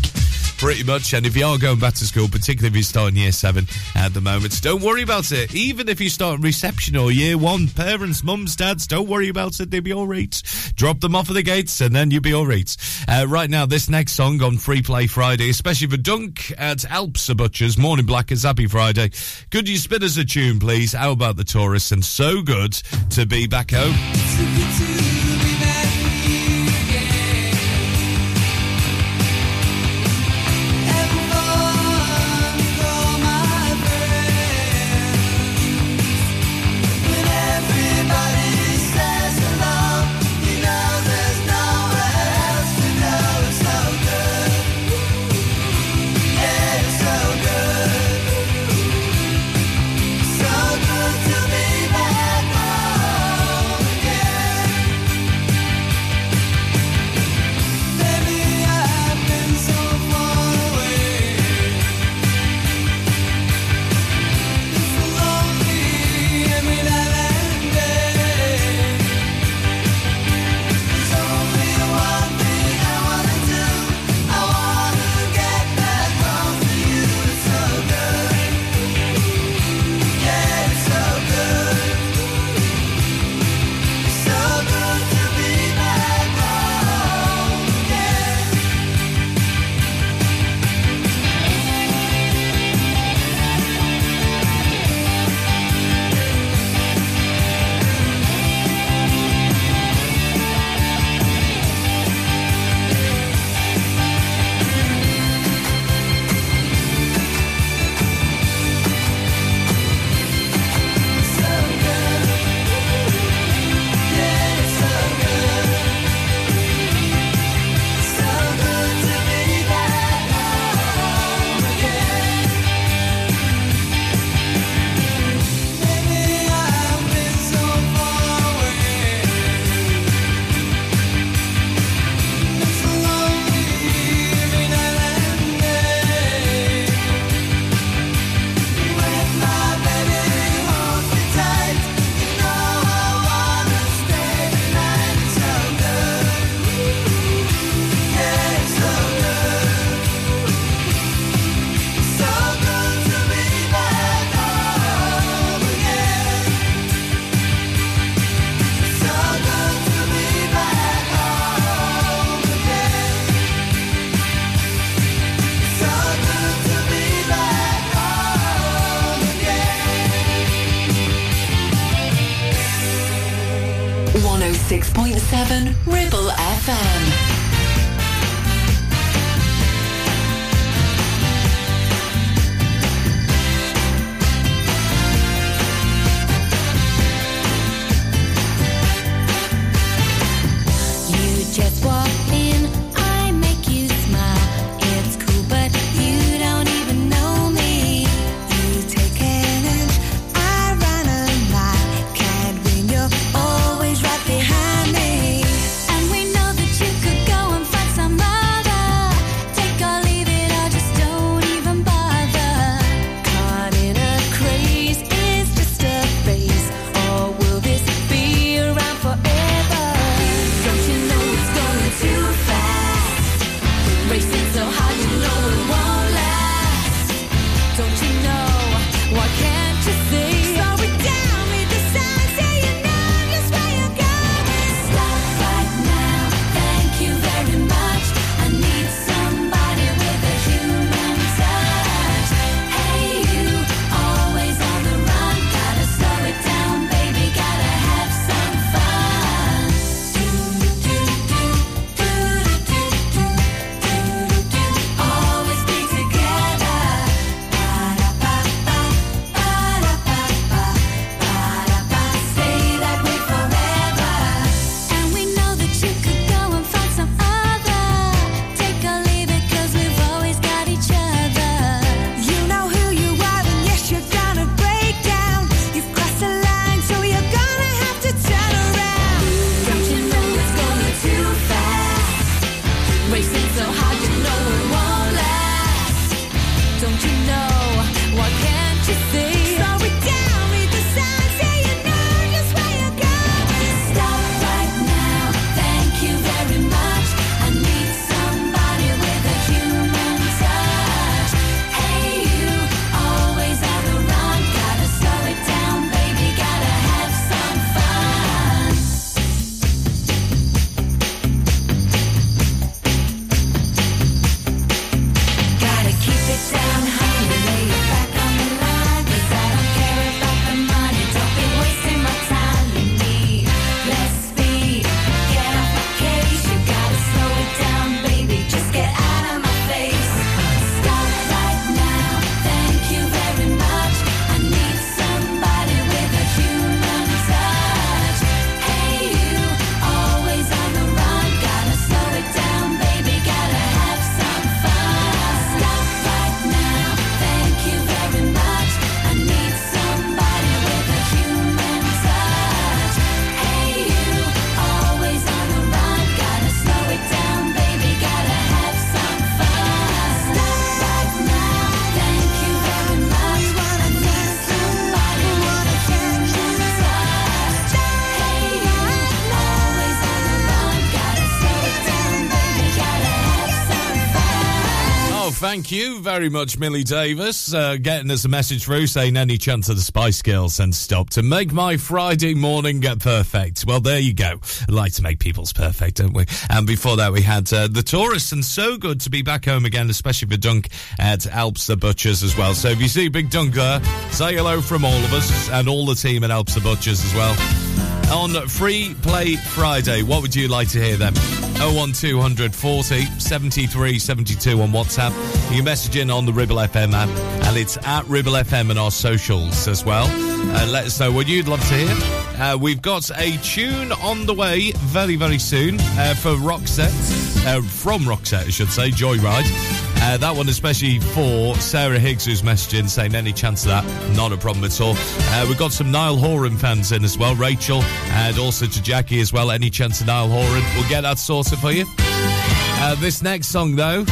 Pretty much. And if you are going back to school, particularly if you start in year seven at the moment, don't worry about it. Even if you start reception or year one, parents, mums, dads, don't worry about it. They'll be all right. Drop them off at the gates and then you'll be all right. Uh, right now, this next song on Free Play Friday, especially for Dunk at Alps a Butchers, Morning Blackers, Happy Friday. Could you spin us a tune, please? How about the tourists? And so good to be back home. Very much, Millie Davis, uh, getting us a message through saying any chance of the Spice Girls and stop to make my Friday morning get perfect. Well, there you go. I like to make people's perfect, don't we? And before that, we had uh, the tourists, and so good to be back home again, especially for Dunk at Alps the Butchers as well. So if you see Big Dunk there, say hello from all of us and all the team at Alps the Butchers as well. On Free Play Friday, what would you like to hear then? 01240 73 72 on WhatsApp. You can message in on the Ribble FM app, and it's at Ribble FM and our socials as well. And let us know what you'd love to hear. Uh, we've got a tune on the way very, very soon uh, for Roxette, uh, from Roxette, I should say, Joyride. Uh, that one especially for Sarah Higgs, who's messaging saying any chance of that, not a problem at all. Uh, we've got some Niall Horan fans in as well, Rachel, and also to Jackie as well. Any chance of Niall Horan? We'll get that sorted for you. Uh, this next song, though,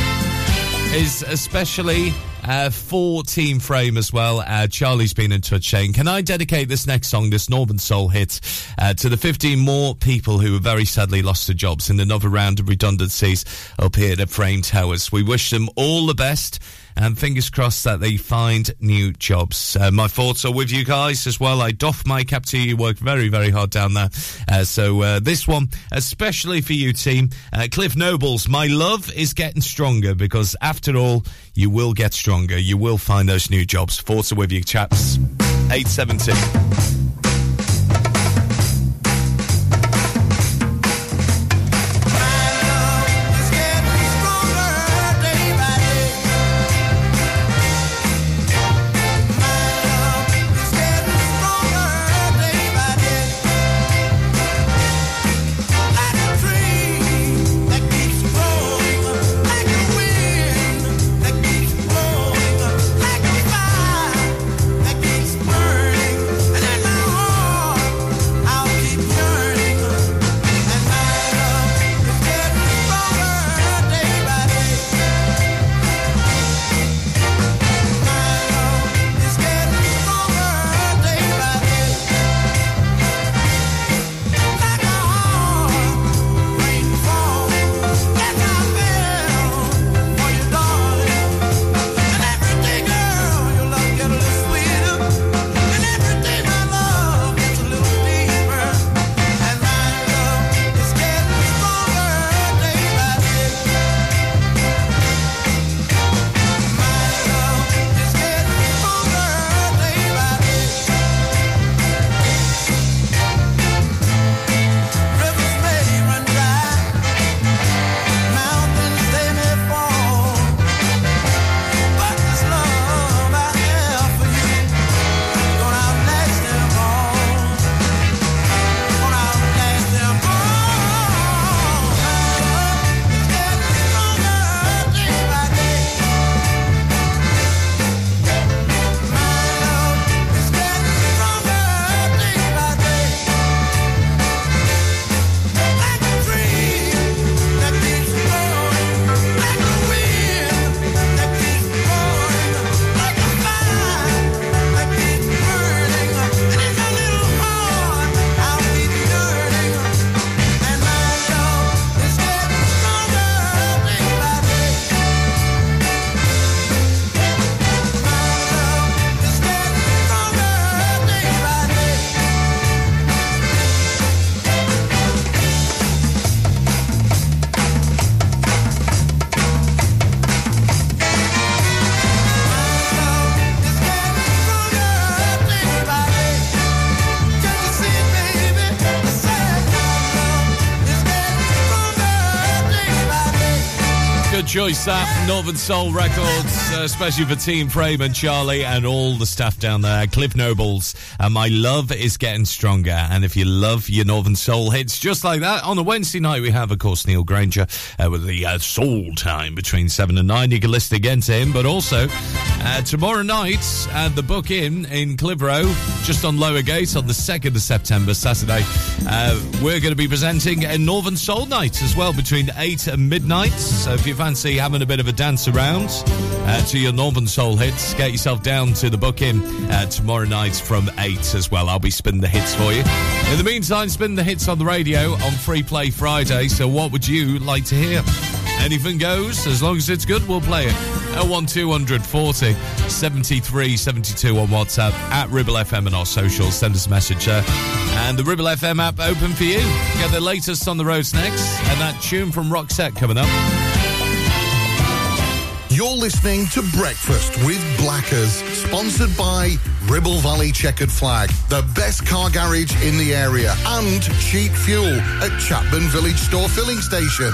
is especially uh, for Team Frame as well. Uh, Charlie's been in touch saying, Can I dedicate this next song, this Northern Soul hit, uh, to the 15 more people who have very sadly lost their jobs in another round of redundancies up here at Frame Towers? We wish them all the best and fingers crossed that they find new jobs. Uh, my thoughts are with you guys as well. I doff my cap to you. Worked very, very hard down there. Uh, so uh, this one, especially for you, team. Uh, Cliff Nobles, my love is getting stronger because after all, you will get stronger. You will find those new jobs. Thoughts are with you, chaps. 872. Northern Soul Records, uh, especially for Team Frame and Charlie and all the staff down there. Cliff Nobles, and my love is getting stronger. And if you love your Northern Soul hits just like that, on a Wednesday night we have, of course, Neil Granger uh, with the uh, Soul Time between seven and nine. You can listen again to him, but also uh, tomorrow night at the Book Inn in Clitheroe, just on Lower Gate on the second of September, Saturday. Uh, we're going to be presenting a Northern Soul Night as well between eight and midnight. So if you fancy having a bit of a dance around uh, to your Northern Soul hits, get yourself down to the Book Inn uh, tomorrow night from eight as well. I'll be spinning the hits for you. In the meantime, spin the hits on the radio on Free Play Friday. So what would you like to hear? Anything goes, as long as it's good, we'll play it. 01240 73 72 on WhatsApp at Ribble FM and our socials. Send us a message. And the Ribble FM app open for you. Get the latest on the roads next, and that tune from Roxette coming up. You're listening to Breakfast with Blackers, sponsored by Ribble Valley Checkered Flag, the best car garage in the area, and cheap fuel at Chatburn Village Store Filling Station.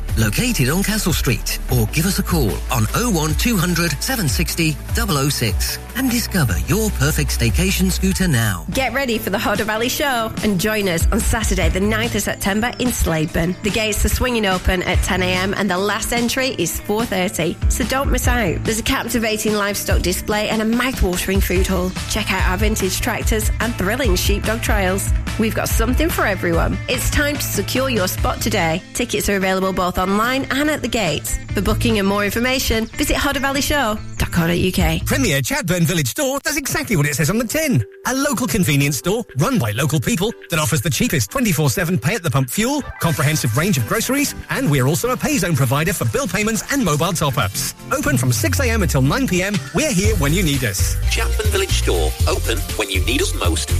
located on Castle Street, or give us a call on 01200 760 006 and discover your perfect staycation scooter now. Get ready for the Hodder Valley Show and join us on Saturday, the 9th of September in Slaidburn. The gates are swinging open at 10am and the last entry is 4.30, so don't miss out. There's a captivating livestock display and a mouth-watering food hall. Check out our vintage tractors and thrilling sheepdog trials. We've got something for everyone. It's time to secure your spot today. Tickets are available both online and at the gates. For booking and more information, visit hoddervalleyshow.co.uk. Premier Chatburn Village Store does exactly what it says on the tin. A local convenience store run by local people that offers the cheapest 24-7 pay at the pump fuel, comprehensive range of groceries, and we're also a pay zone provider for bill payments and mobile top-ups. Open from 6am until 9pm, we're here when you need us. Chatburn Village Store, open when you need us most.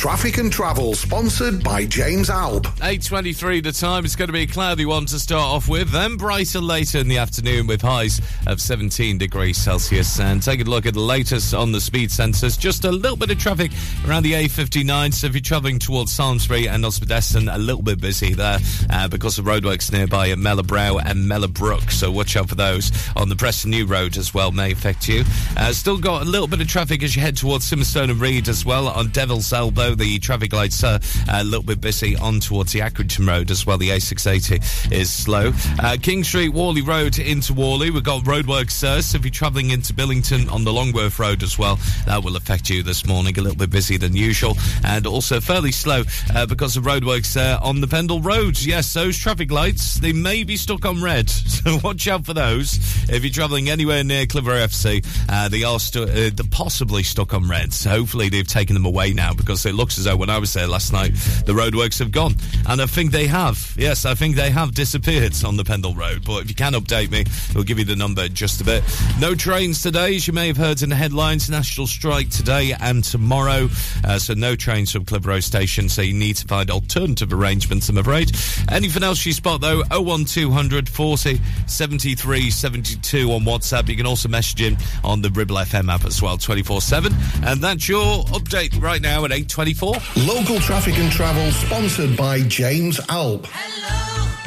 Traffic and travel, sponsored by James Alb. 8.23 the time. It's going to be a cloudy one to start off with, then brighter later in the afternoon with highs of 17 degrees Celsius. And take a look at the latest on the speed sensors. Just a little bit of traffic around the A59. So if you're travelling towards Salesbury and Osbaldeston, a little bit busy there uh, because of roadworks nearby at Mellor Brow and Mellor Brook. So watch out for those on the Preston New Road as well, may affect you. Uh, still got a little bit of traffic as you head towards Simonstone and Read as well on Devil's Elbow. The traffic lights are a little bit busy on towards the Accrington Road as well. The A680 is slow. Uh, King Street, Whalley Road into Whalley. We've got roadworks there. So if you're travelling into Billington on the Longworth Road as well, that will affect you this morning. A little bit busy than usual. And also fairly slow uh, because of roadworks there on the Pendle Road. Yes, those traffic lights, they may be stuck on red. [laughs] So watch out for those. If you're travelling anywhere near Clitheroe FC, uh, they are stu- uh, possibly stuck on red. So hopefully they've taken them away now because it looks as though when I was there last night, the roadworks have gone. And I think they have. Yes, I think they have disappeared on the Pendle Road. But if you can update me, we'll give you the number just a bit. No trains today, as you may have heard in the headlines. National strike today and tomorrow. Uh, so no trains from Clitheroe Station. So you need to find alternative arrangements, I'm afraid. Anything else you spot, though, 01200 40 73 72 on WhatsApp. You can also message in on the Ribble FM app as well, 24 7. And that's your update right now at 824. Local traffic and travel, sponsored by James Alp. I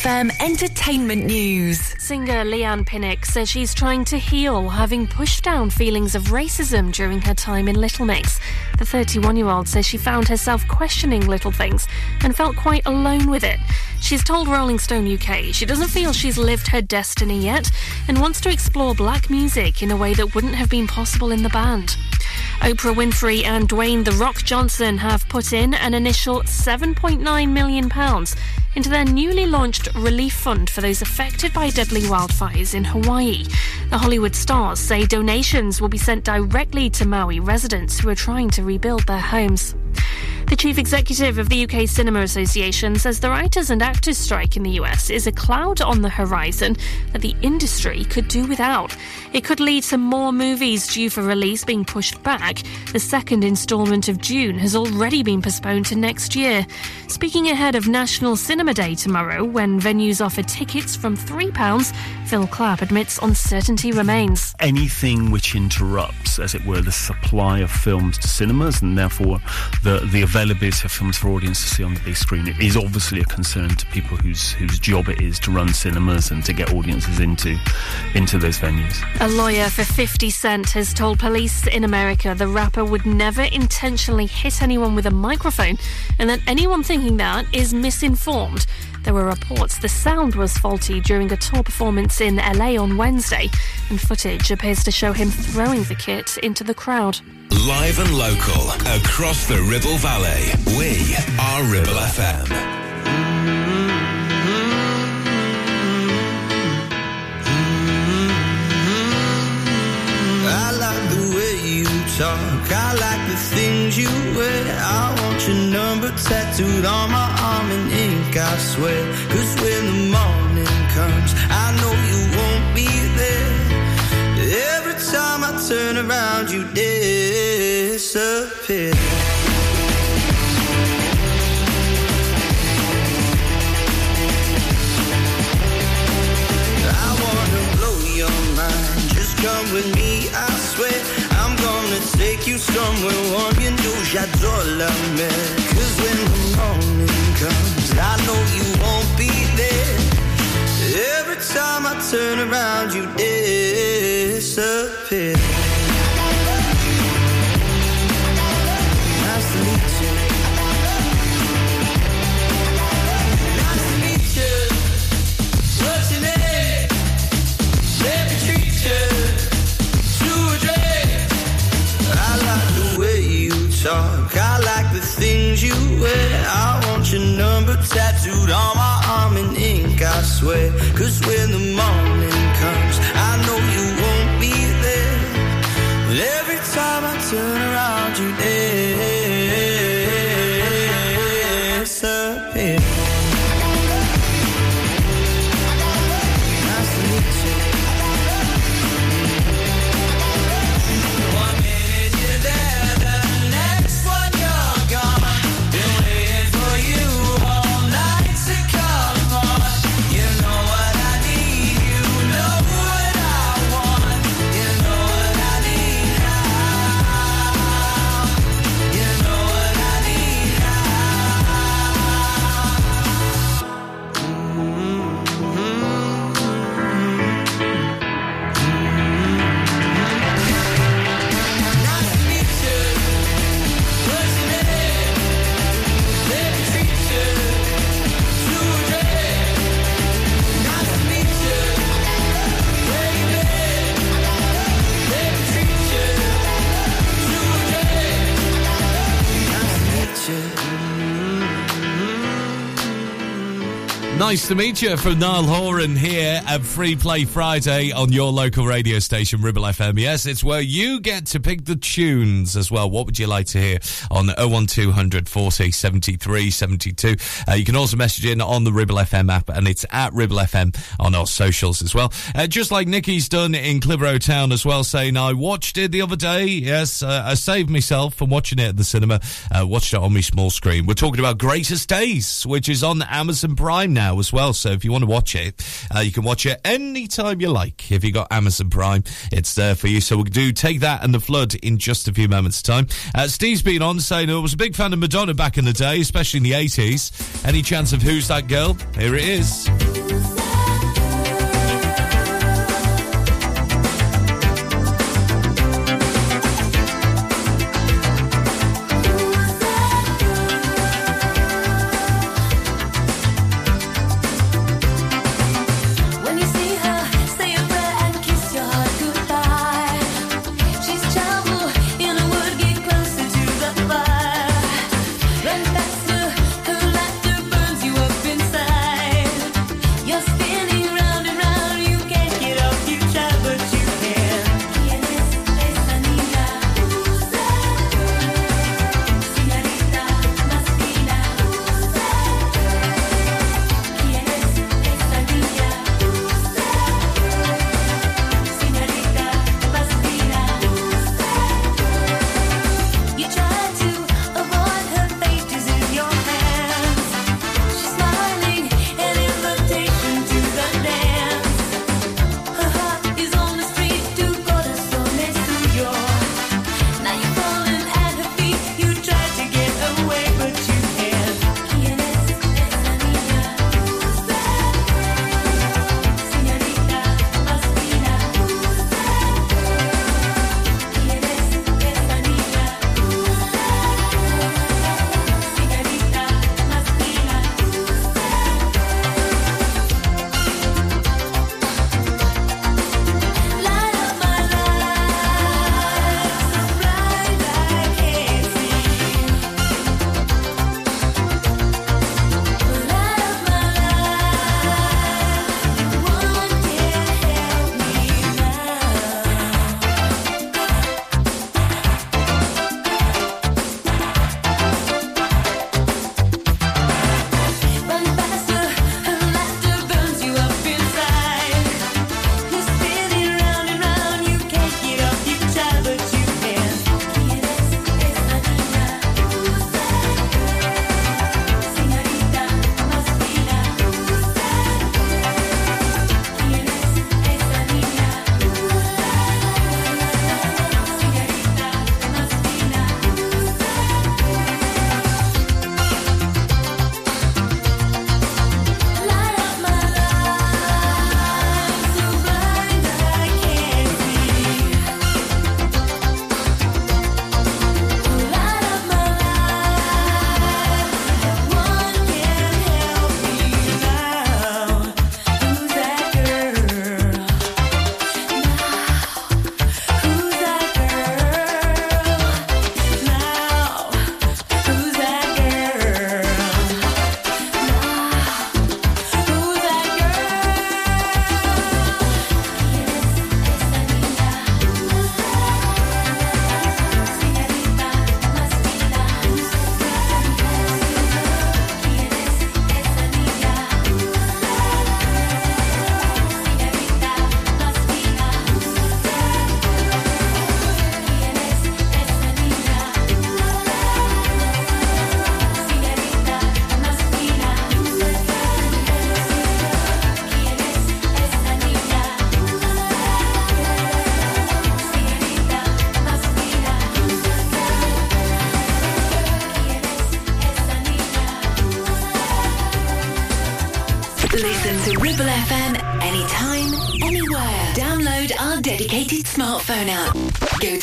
FM Entertainment News. Singer Leigh-Anne Pinnock says she's trying to heal, having pushed down feelings of racism during her time in Little Mix. The 31 year old says she found herself questioning little things and felt quite alone with it. She's told Rolling Stone UK she doesn't feel she's lived her destiny yet and wants to explore black music in a way that wouldn't have been possible in the band. Oprah Winfrey and Dwayne The Rock Johnson have put in an initial £7.9 million into their newly launched relief fund for those affected by deadly wildfires in Hawaii. The Hollywood stars say donations will be sent directly to Maui residents who are trying to rebuild their homes. The chief executive of the UK Cinema Association says the writers and actors strike in the US is a cloud on the horizon that the industry could do without. It could lead to more movies due for release being pushed back. The second instalment of Dune has already been postponed to next year. Speaking ahead of National Cinema Day tomorrow, when venues offer tickets from £3, Phil Clapp admits uncertainty remains. anything which interrupts, as it were, the supply of films to cinemas and therefore the, the availability of films for audience to see on the big screen is obviously a concern to people whose whose job it is to run cinemas and to get audiences into into those venues. A lawyer for 50 Cent has told police in America the rapper would never intentionally hit anyone with a microphone and that anyone thinking that is misinformed. There were reports the sound was faulty during a tour performance in LA on Wednesday, and footage appears to show him throwing the kit into the crowd. Live and local, across the Ribble Valley, we are Ribble FM. I like the way you talk, I like the things you wear. I want your number tattooed on my arm in ink, I swear. Cause when the morning comes, I know you won't time I turn around, you disappear. I wanna blow your mind. Just come with me, I swear. I'm gonna take you somewhere warm. You know j'adore. Cause when the morning comes, I know you won't be there. Every time I turn around, you disappear. You. Nice to meet you. What's your name? Let me treat you to a drink. I like the way you talk. I like the things you wear. I want your number tattooed on my arm in ink, I swear. Cause when the Nice to meet you from Niall Horan here at Free Play Friday on your local radio station, Ribble FM. Yes, it's where you get to pick the tunes as well. What would you like to hear on 01200 40 73 72? Uh, you can also message in on the Ribble FM app and it's at Ribble FM on our socials as well. Uh, just like Nikki's done in Clitheroe Town as well, saying, I watched it the other day. Yes, uh, I saved myself from watching it at the cinema. Uh, watched it on my small screen. We're talking about Greatest Days, which is on Amazon Prime now as well. So if you want to watch it, uh, you can watch it anytime you like. If you got Amazon Prime, it's there for you. So we'll do Take That and The Flood in just a few moments' time. Uh, Steve's been on saying I was a big fan of Madonna back in the day, especially in the 80s. Any chance of Who's That Girl? Here it is.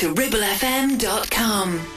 To ribblefm.com.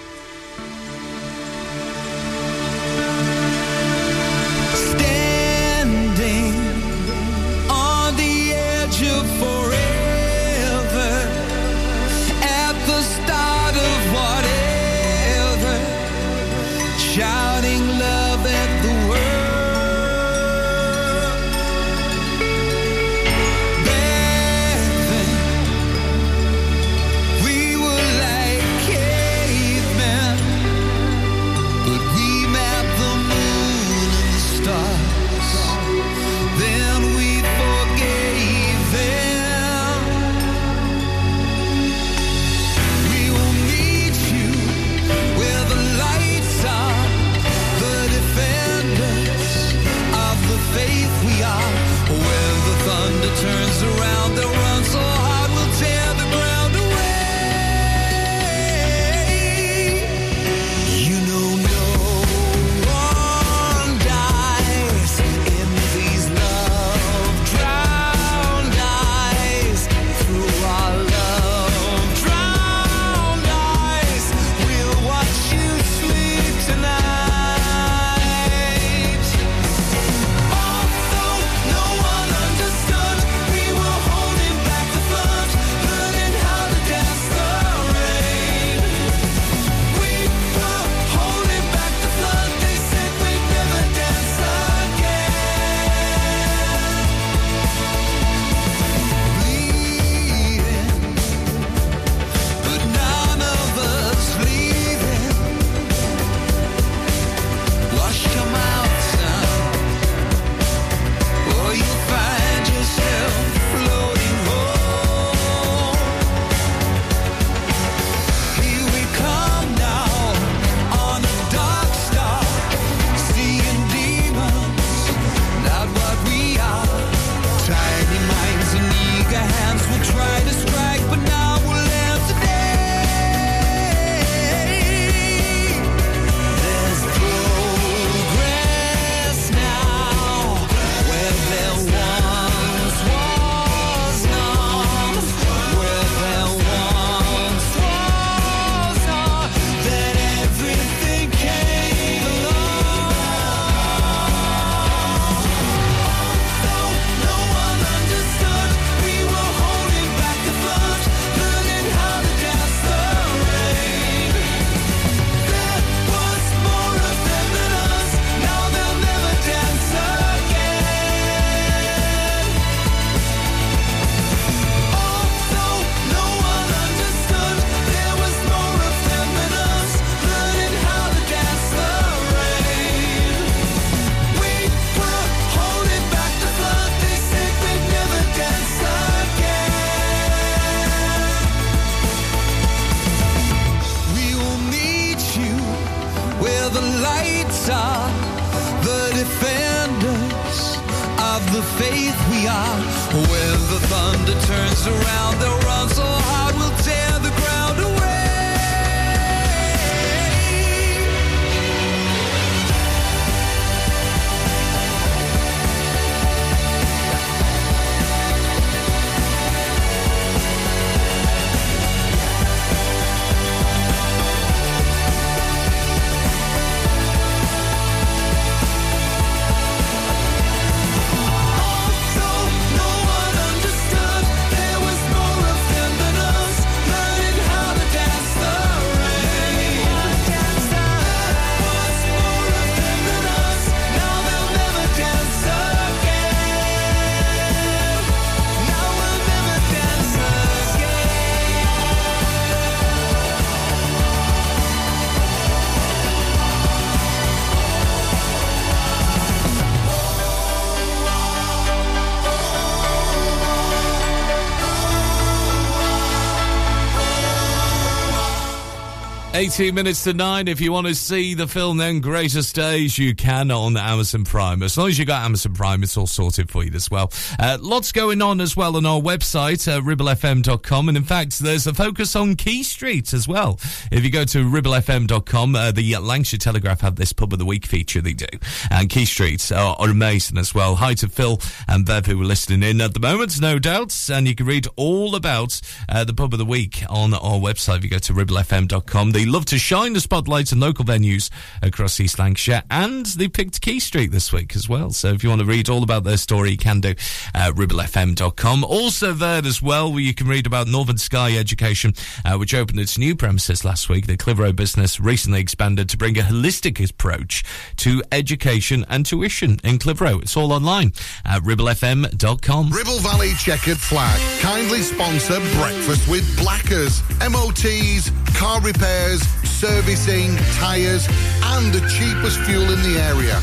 18 minutes to 9. If you want to see the film then Greatest Days, you can on Amazon Prime. As long as you got Amazon Prime, it's all sorted for you as well. Uh, lots going on as well on our website, uh, ribblefm.com. And in fact, there's a focus on Key Street as well. If you go to ribblefm.com, uh, the Lancashire Telegraph have this Pub of the Week feature they do. And Key Street are, are amazing as well. Hi to Phil and Bev who are listening in at the moment, no doubts. And you can read all about uh, the Pub of the Week on our website if you go to ribblefm.com. They love to shine the spotlight on local venues across East Lancashire, and they picked Key Street this week as well. So if you want to read all about their story, you can do uh, ribblefm.com. Also there as well, where you can read about Northern Sky Education, uh, which opened its new premises last week. The Clitheroe business recently expanded to bring a holistic approach to education and tuition in Clitheroe. It's all online at ribblefm.com. Ribble Valley Checkered Flag kindly sponsor Breakfast with Blackers. MOTs, car repairs, servicing, tyres, and the cheapest fuel in the area.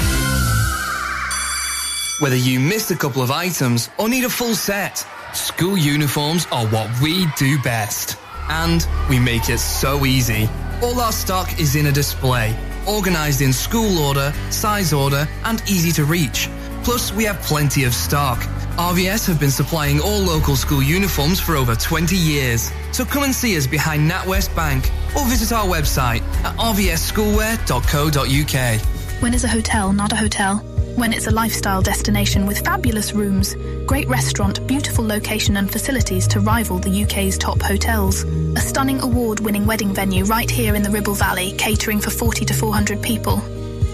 Whether you missed a couple of items or need a full set, school uniforms are what we do best. And we make it so easy. All our stock is in a display, organized in school order, size order, and easy to reach. Plus, we have plenty of stock. RVS have been supplying all local school uniforms for over 20 years. So come and see us behind NatWest Bank or visit our website at rvsschoolwear.co.uk. When is a hotel not a hotel? When it's a lifestyle destination with fabulous rooms, great restaurant, beautiful location and facilities to rival the UK's top hotels. A stunning award-winning wedding venue right here in the Ribble Valley, catering for 40 to 400 people.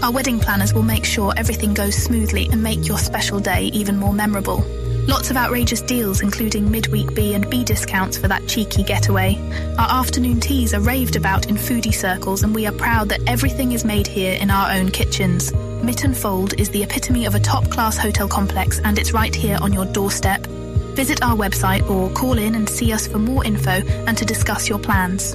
Our wedding planners will make sure everything goes smoothly and make your special day even more memorable. Lots of outrageous deals, including midweek B and B discounts for that cheeky getaway. Our afternoon teas are raved about in foodie circles, and we are proud that everything is made here in our own kitchens. Mytton Fold is the epitome of a top class hotel complex, and it's right here on your doorstep. Visit our website or call in and see us for more info and to discuss your plans.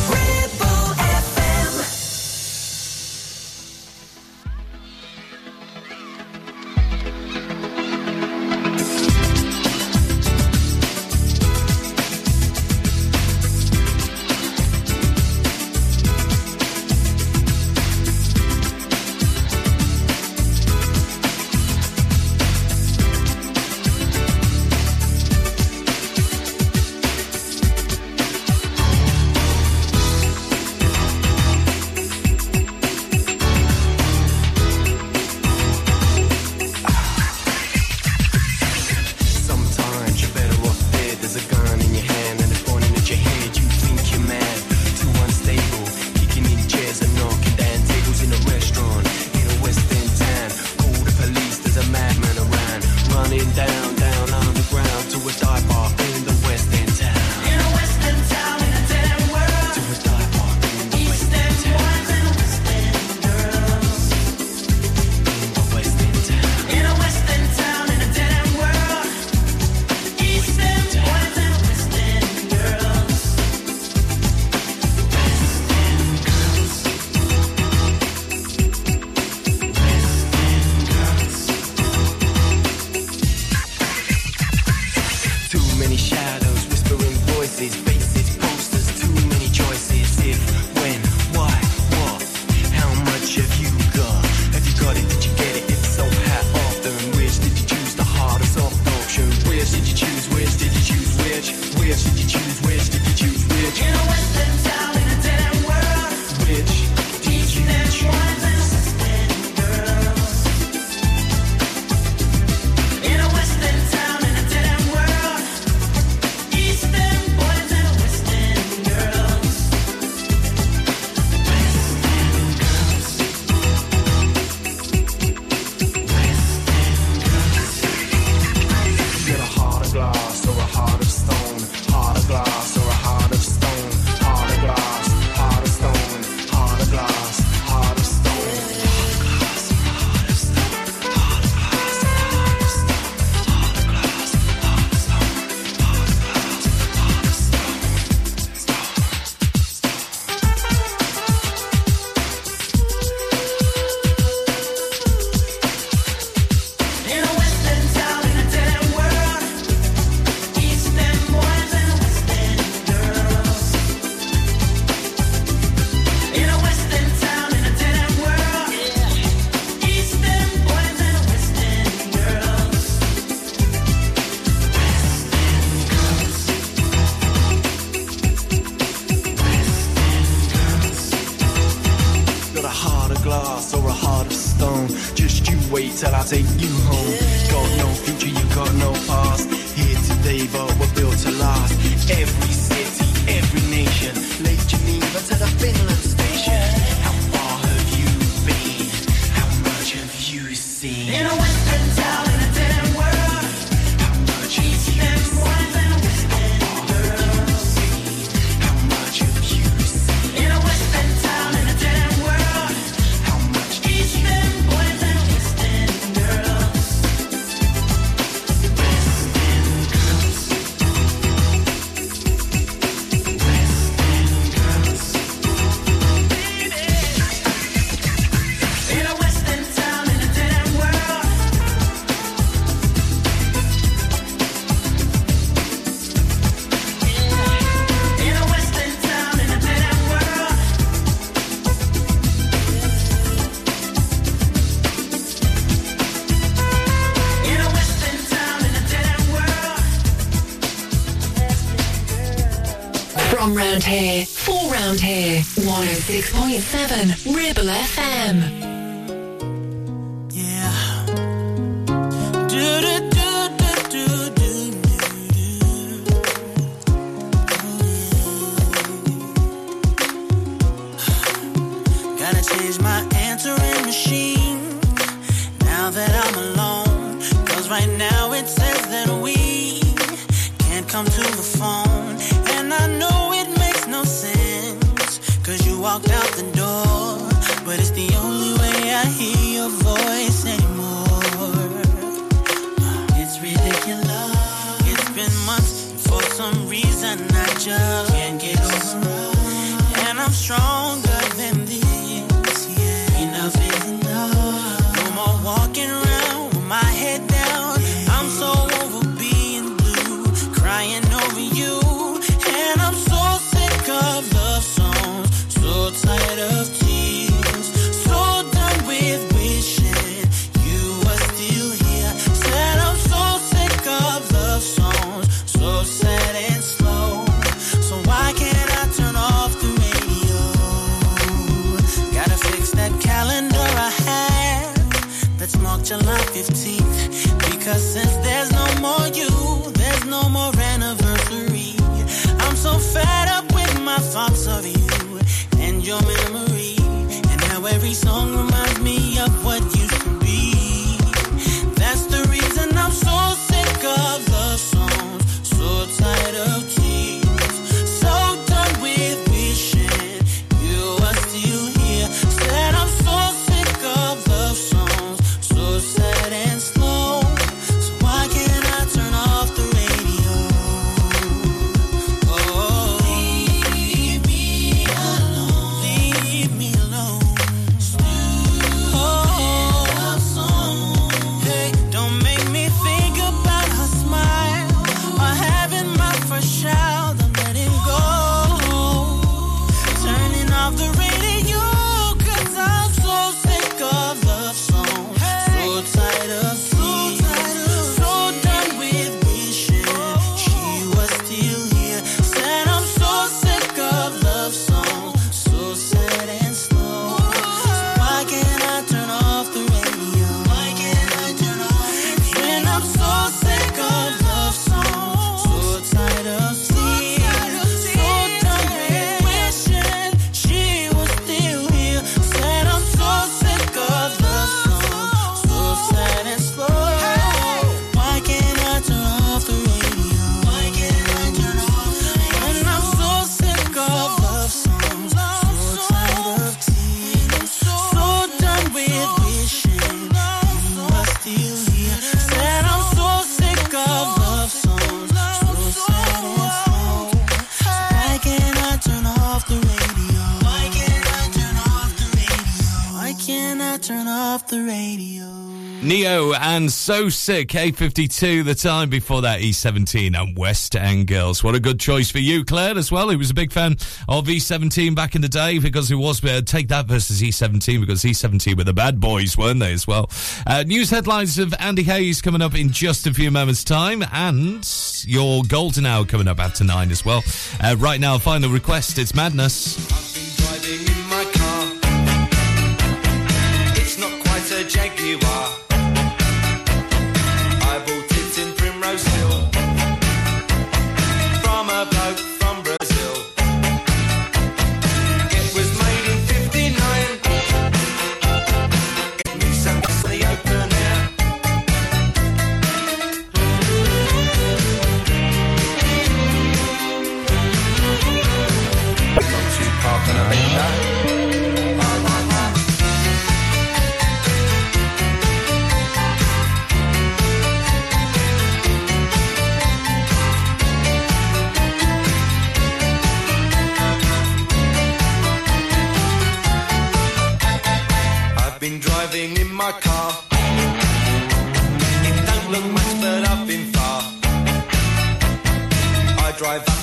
and So Sick, 8.52, the time before that, E17 and West End Girls. What a good choice for you, Claire, as well, who was a big fan of E17 back in the day because it was, uh, take that versus E17 because E17 were the bad boys, weren't they, as well? Uh, news headlines of Andy Hayes coming up in just a few moments' time and your golden hour coming up after nine as well. Uh, right now, final request, it's Madness.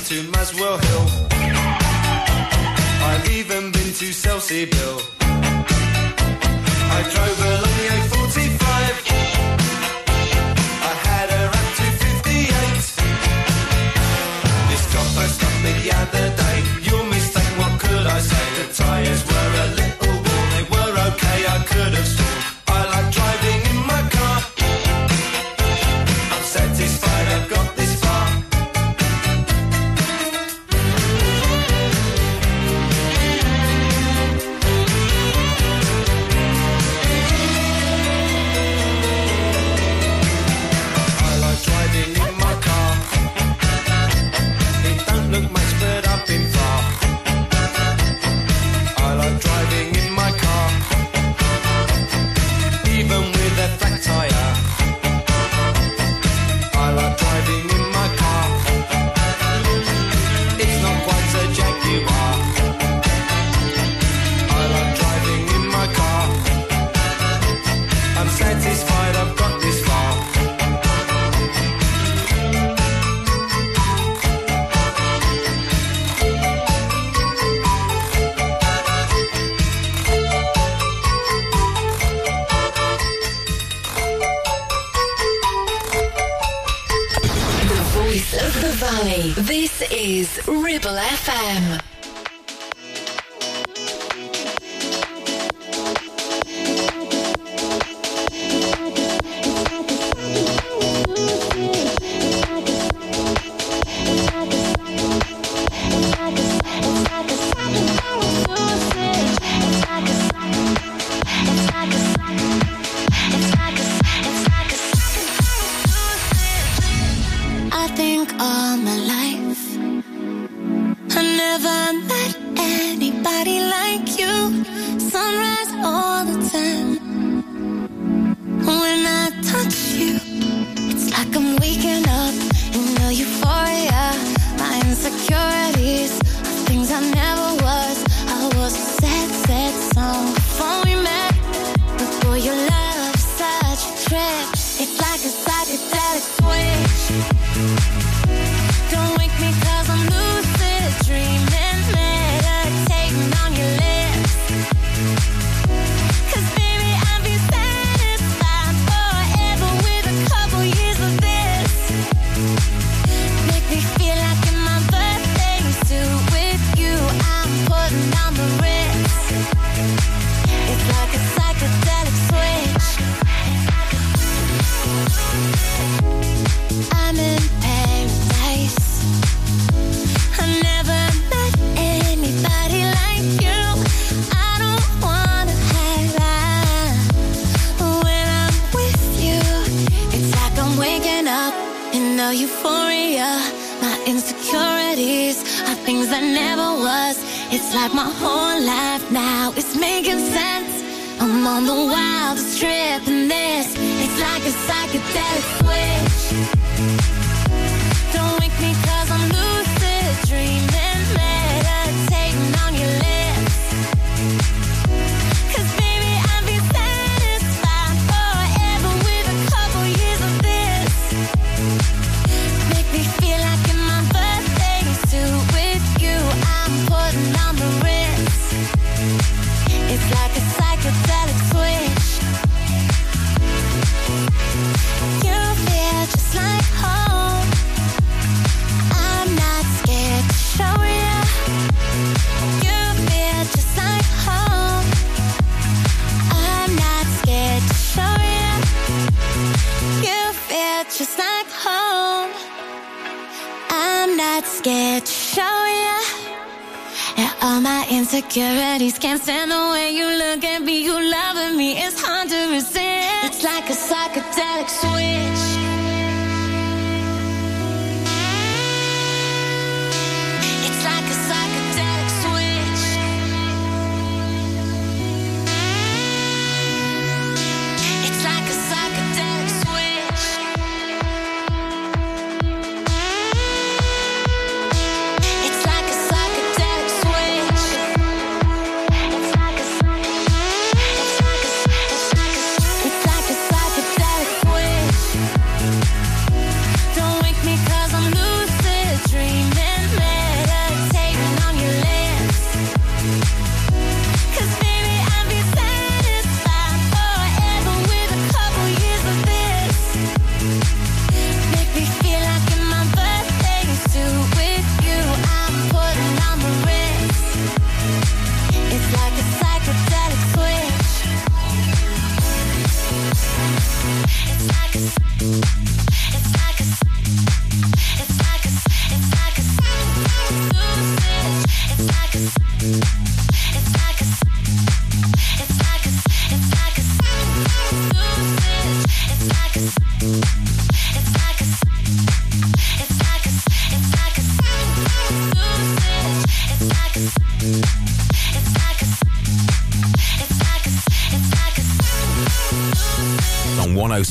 to Muswell Hill. I've even been to Selsey Bill. I drove along.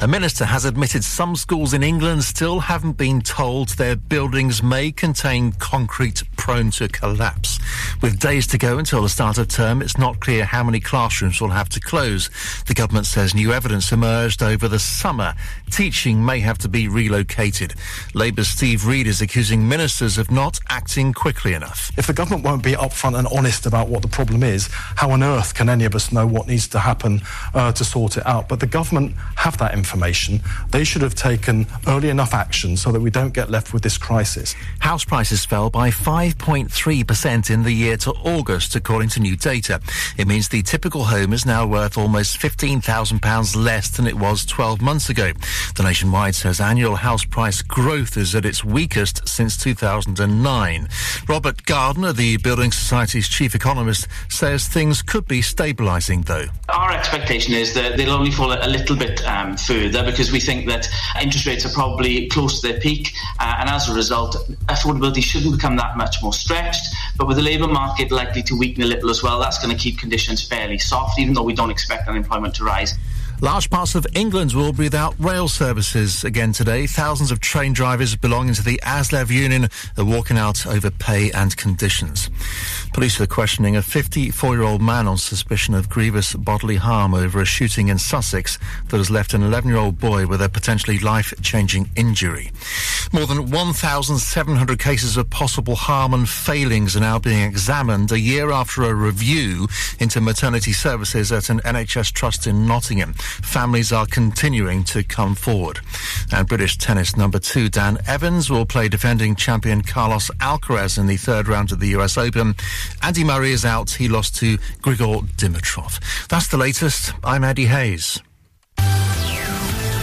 a minister has admitted some schools in England still haven't been told their buildings may contain concrete prone to collapse. With days to go until the start of term, it's not clear how many classrooms will have to close. The government says new evidence emerged over the summer. Teaching may have to be relocated. Labour's Steve Reed is accusing ministers of not acting quickly enough. If the government won't be upfront and honest about what the problem is, how on earth can any of us know what needs to happen uh, to sort it out? But the government have that information. They should have taken early enough action so that we don't get left with this crisis. House prices fell by 5.3% in the year to August, according to new data. It means the typical home is now worth almost £15,000 less than it was 12 months ago. The Nationwide says annual house price growth is at its weakest since 2009. Robert Gardner, the Building Society's chief economist, says things could be stabilising, though. Our expectation is that they'll only fall a little bit um, further because we think that interest rates are probably close to their peak, uh, and as a result, affordability shouldn't become that much more stretched. But with the labour market likely to weaken a little as well, that's going to keep conditions fairly soft, even though we don't expect unemployment to rise. Large parts of England will be without rail services again today. Thousands of train drivers belonging to the ASLEF union are walking out over pay and conditions. Police are questioning a 54-year-old man on suspicion of grievous bodily harm over a shooting in Sussex that has left an 11-year-old boy with a potentially life-changing injury. More than 1,700 cases of possible harm and failings are now being examined a year after a review into maternity services at an NHS trust in Nottingham. Families are continuing to come forward. And British tennis number two Dan Evans will play defending champion Carlos Alcaraz in the third round of the US Open. Andy Murray is out. He lost to Grigor Dimitrov. That's the latest. I'm Eddie Hayes.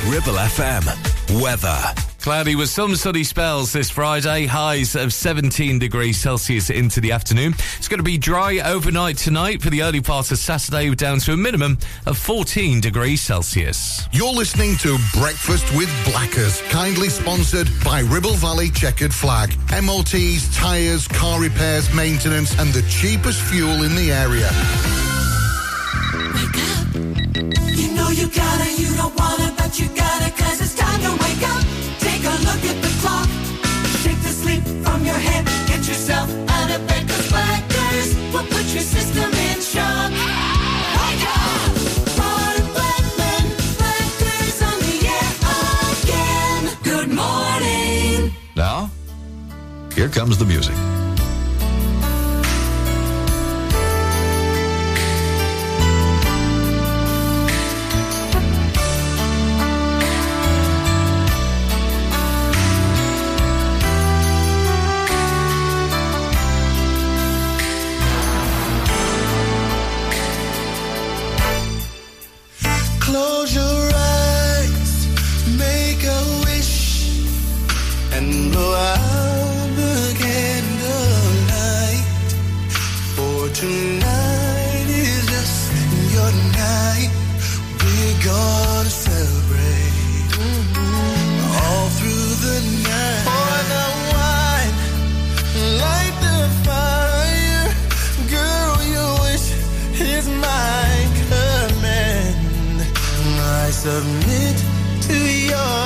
Ribble FM. Weather. Cloudy with some sunny spells this Friday, highs of 17 degrees Celsius into the afternoon. It's going to be dry overnight tonight for the early part of Saturday, down to a minimum of 14 degrees Celsius. You're listening to Breakfast with Blackers, kindly sponsored by Ribble Valley Checkered Flag. MOTs, tyres, car repairs, maintenance, and the cheapest fuel in the area. You know you gotta, you don't wanna, but you gotta, cause it's time to wake up. Take look at the clock. Shake the sleep from your head. Get yourself out of bed, cause Blackers will put your system in shock. Wake up! Ron Blackman, Blackers on the air again. Good morning. Now, here comes the music. Tonight is just your night. We're gonna celebrate all through the night. Pour the wine, light the fire, girl. Your wish is my command. I submit to your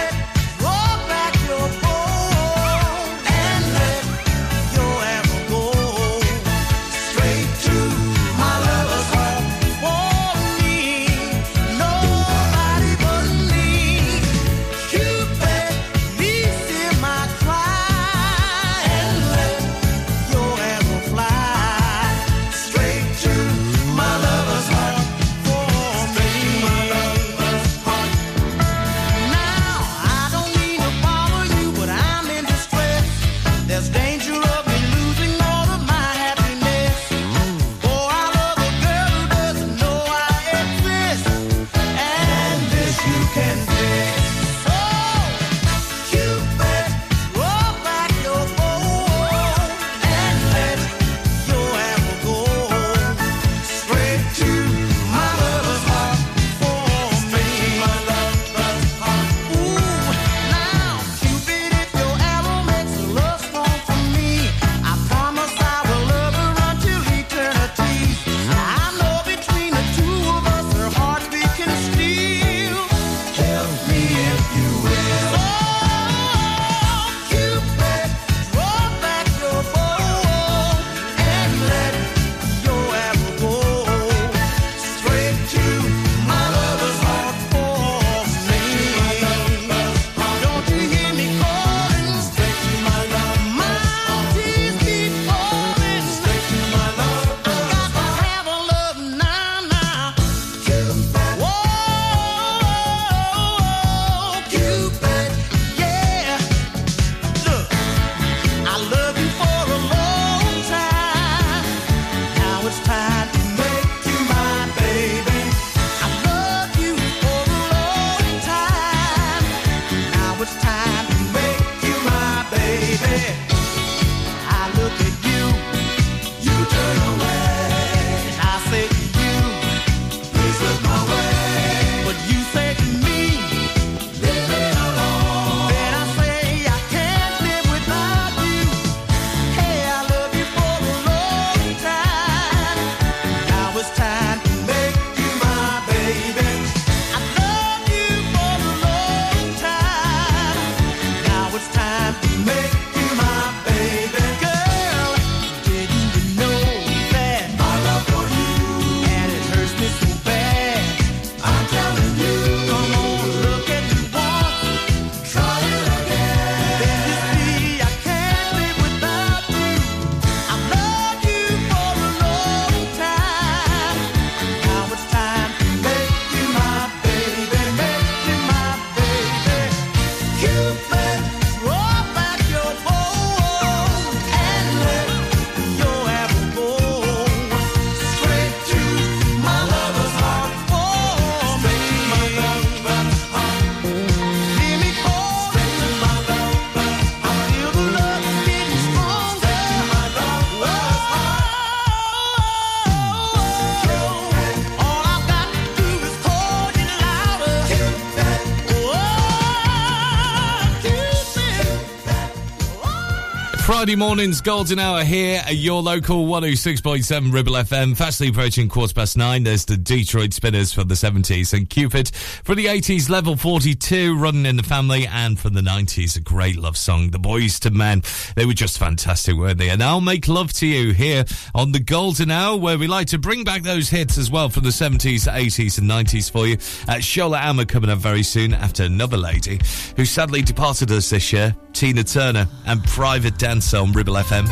Friday morning's golden hour here at your local 106.7 Ribble FM. Fastly approaching quarter past nine. There's the Detroit Spinners from the 70s and Cupid for the 80s, level 42, running in the family, and from the 90s, a great love song, The Boyz II Men. They were just fantastic, weren't they? And I'll make love to you here on the golden hour, where we like to bring back those hits as well from the 70s, 80s, and 90s for you. Uh, Shola Ama coming up very soon after another lady who sadly departed us this year, Tina Turner, and Private Dancer on Ribble FM.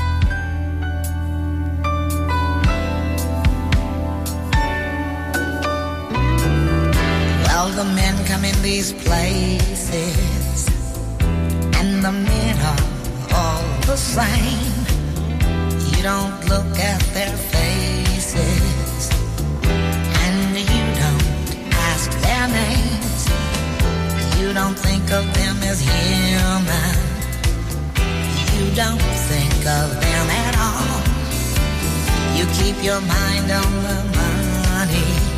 Well, the men come in these places, and the men are all the same. You don't look at their faces, and you don't ask their names. You don't think of them as human. Don't think of them at all. You keep your mind on the money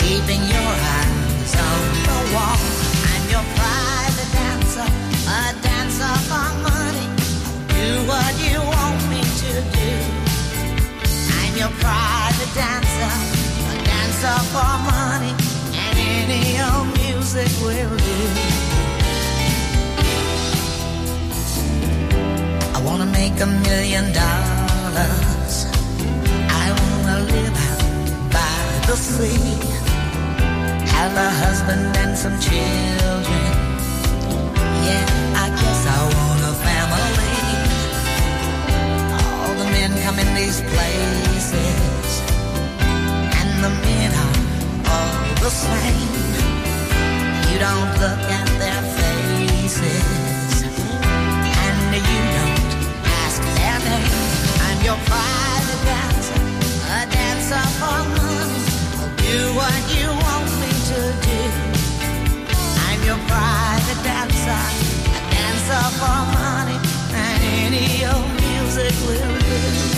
keeping your eyes on the wall. I'm your private dancer, a dancer for money. Do what you want me to do. I'm your private dancer, a dancer for money, and any old music will do. I wanna make a million dollars. I wanna live out by the sea have a husband and some children. Yeah, I guess I want a family. All the men come in these places, and the men are all the same. You don't look at their faces, for money, and any old music will do.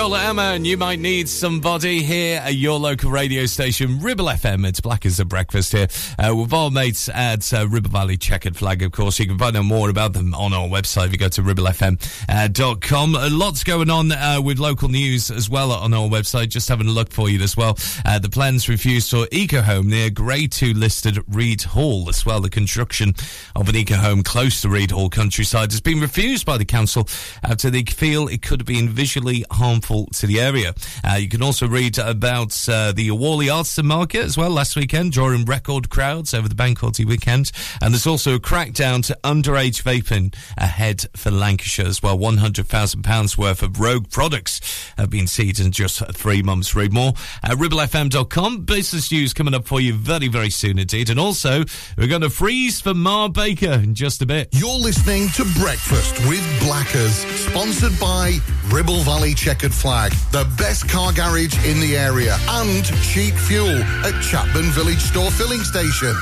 Shola Ama, and you might need somebody here at your local radio station, Ribble FM. It's Black as a Breakfast here uh, with our mates at uh, Ribble Valley Checkered Flag, of course. You can find out more about them on our website if you go to ribblefm.com. Uh, lots going on uh, with local news as well on our website. Just having a look for you as well. Uh, the plans refused for Eco Home near Grade 2 listed Read Hall as well. The construction of an Eco Home close to Read Hall countryside has been refused by the council after they feel it could have been visually harmful to the area. Uh, you can also read about uh, the Whalley Artisan Market as well last weekend, drawing record crowds over the bank holiday weekend. And there's also a crackdown to underage vaping ahead for Lancashire as well. £100,000 worth of rogue products have been seized in just three months. Read more at ribblefm.com. Business news coming up for you very, very soon indeed. And also, we're going to freeze for Ma Baker in just a bit. You're listening to Breakfast with Blackers, sponsored by Ribble Valley Checkered Flag, the best car garage in the area, and cheap fuel at Chatburn Village Store Filling Station.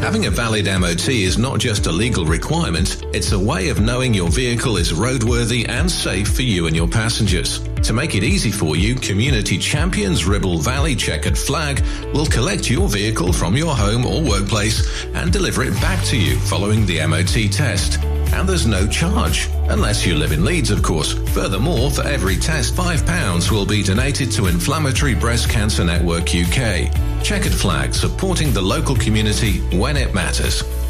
Having a valid MOT is not just a legal requirement, it's a way of knowing your vehicle is roadworthy and safe for you and your passengers. To make it easy for you, Community Champions Ribble Valley Checkered Flag will collect your vehicle from your home or workplace and deliver it back to you following the MOT test. And there's no charge, unless you live in Leeds, of course. Furthermore, for every test, £5 will be donated to Inflammatory Breast Cancer Network UK. Checkered Flag, supporting the local community when it matters.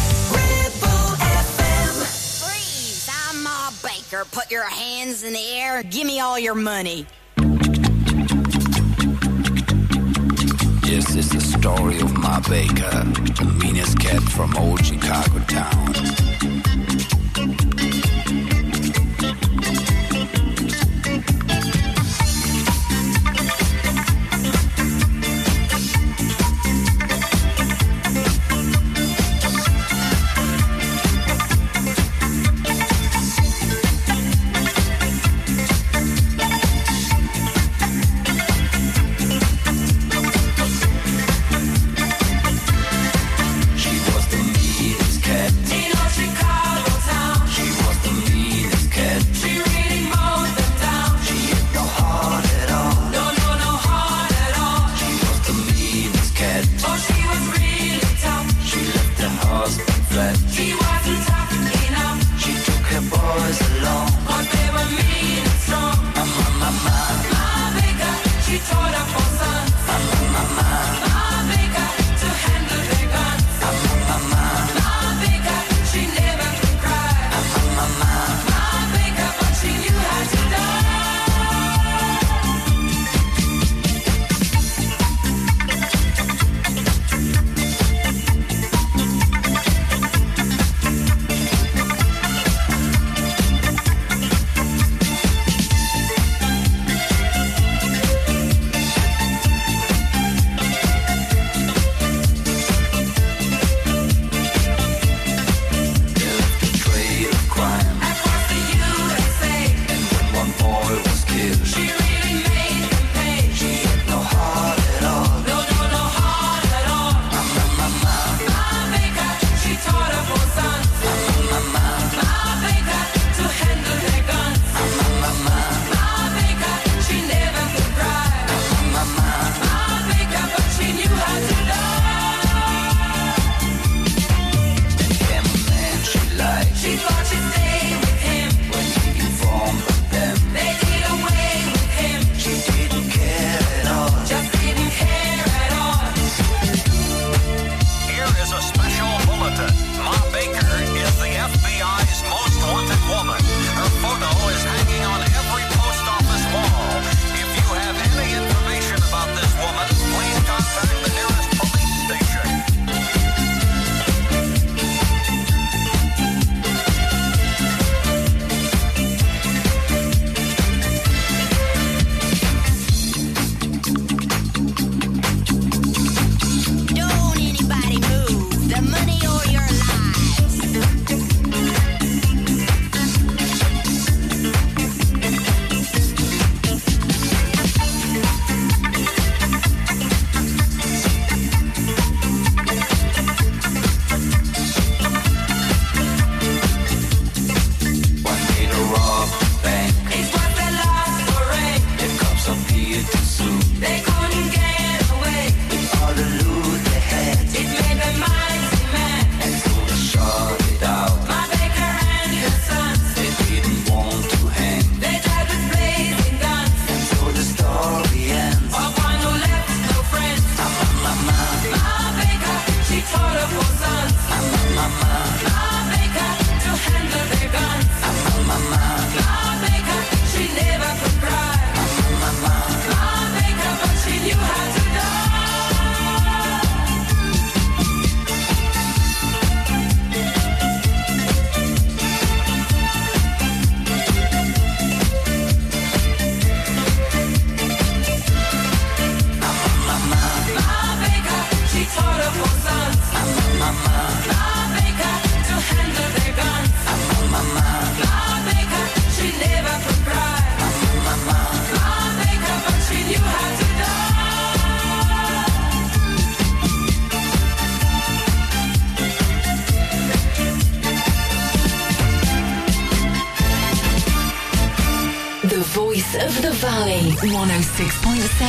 Put your hands in the air. and Give me all your money. Yes, it's the story of Ma Baker, the meanest cat from old Chicago town.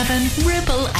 106.7 Ribble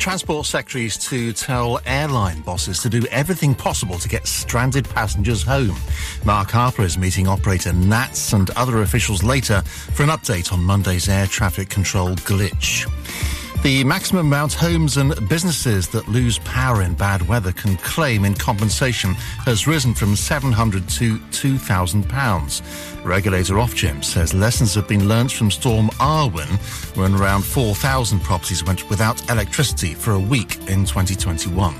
Transport Secretary is to tell airline bosses to do everything possible to get stranded passengers home. Mark Harper is meeting operator NATS and other officials later for an update on Monday's air traffic control glitch. The maximum amount homes and businesses that lose power in bad weather can claim in compensation has risen from £700 to 2,000 pounds. Regulator Ofgem says lessons have been learnt from Storm Arwen when around 4,000 properties went without electricity for a week in 2021.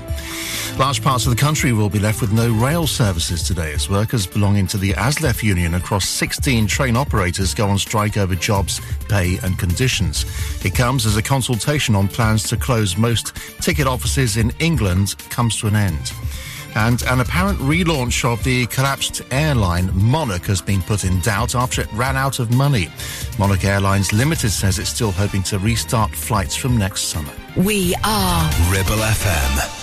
Large parts of the country will be left with no rail services today as workers belonging to the ASLEF union across 16 train operators go on strike over jobs, pay and conditions. It comes as a consultation on plans to close most ticket offices in England comes to an end. And an apparent relaunch of the collapsed airline Monarch has been put in doubt after it ran out of money. Monarch Airlines Limited says it's still hoping to restart flights from next summer. We are Ribble FM.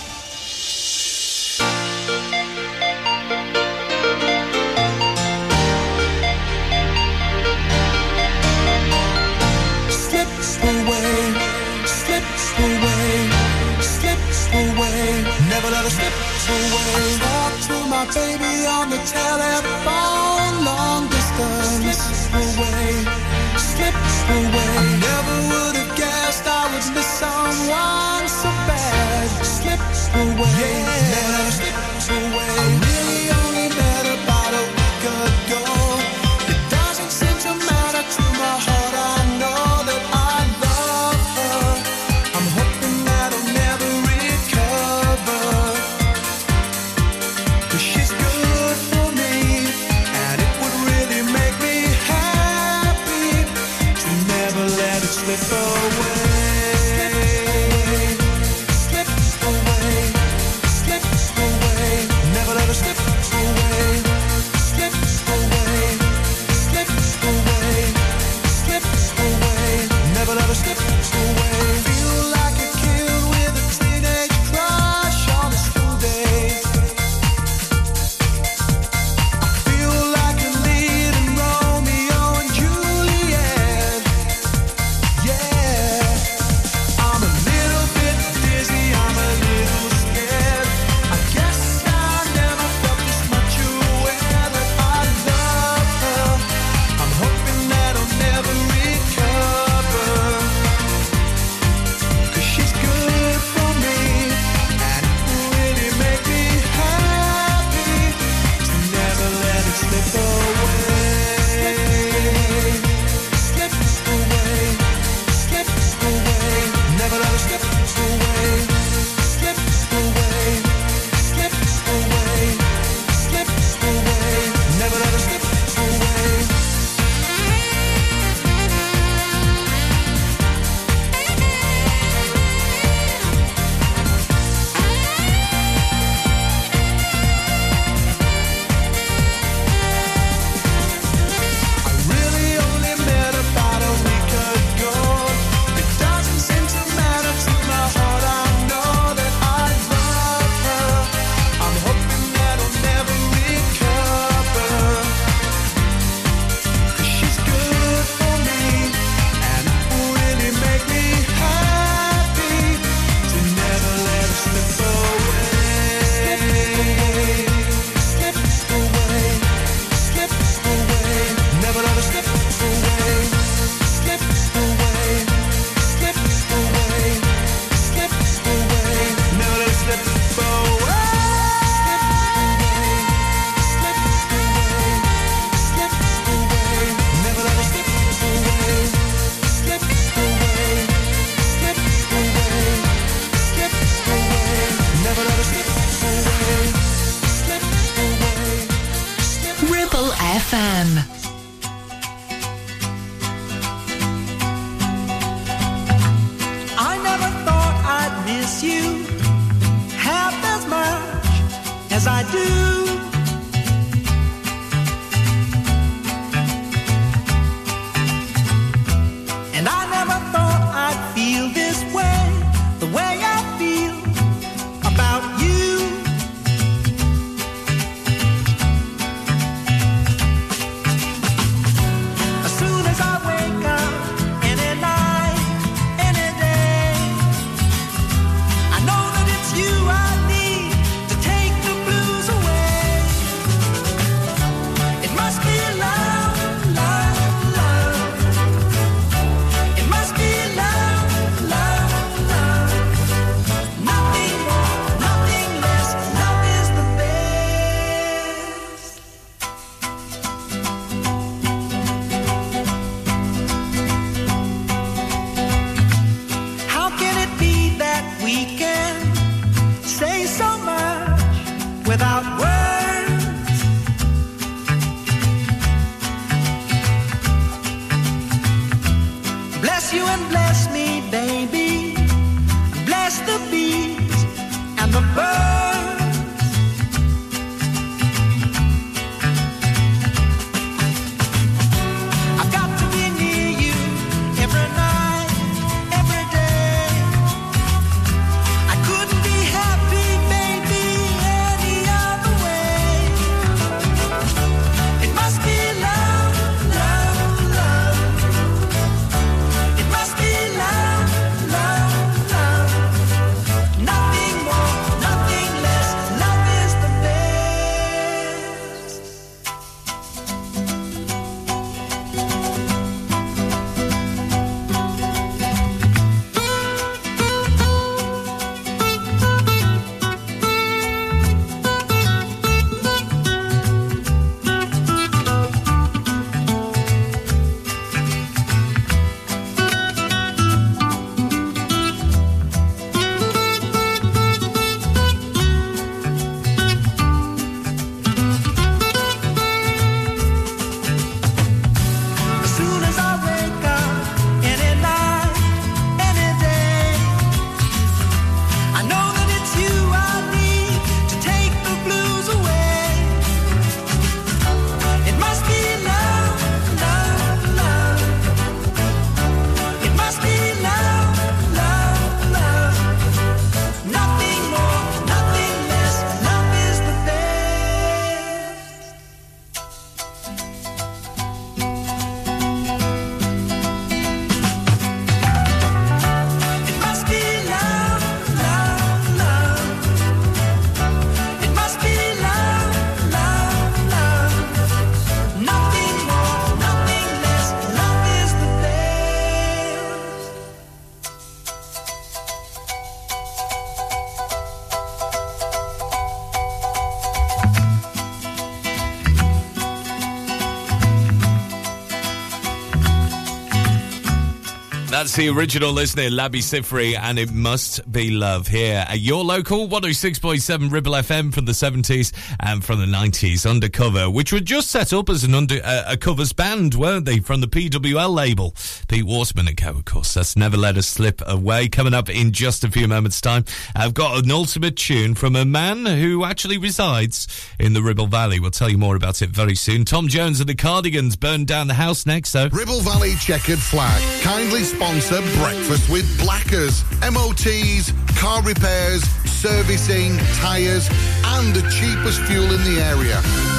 The original listener, Labi Siffre, and it must be love here at your local 106.7 Ribble FM from the 70s and from the 90s, Undercover, which were just set up as an under uh, a covers band, weren't they, from the PWL label? Pete Waterman and Co, of course. That's never let us slip away. Coming up in just a few moments' time, I've got an ultimate tune from a man who actually resides in the Ribble Valley. We'll tell you more about it very soon. Tom Jones and the Cardigans burned down the house next, so. Ribble Valley Checkered Flag kindly sponsor Breakfast with Blackers. MOTs, car repairs, servicing, tyres, and the cheapest fuel in the area.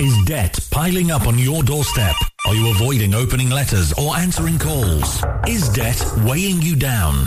Is debt piling up on your doorstep? Are you avoiding opening letters or answering calls? Is debt weighing you down?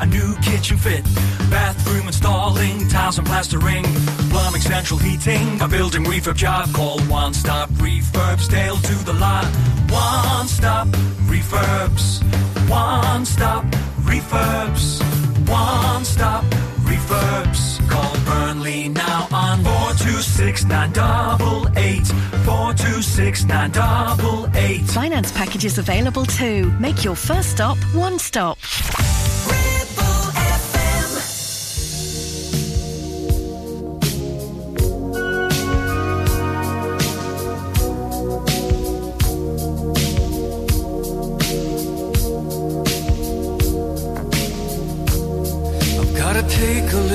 a new kitchen fit, bathroom installing, tiles and plastering, plumbing, central heating, a building refurb job. Call One Stop Refurbs, Dale to the lot. One Stop Refurbs. One Stop Refurbs. One Stop Refurbs. Call Burnley now on 426 426 Finance packages available too. Make your first stop one stop.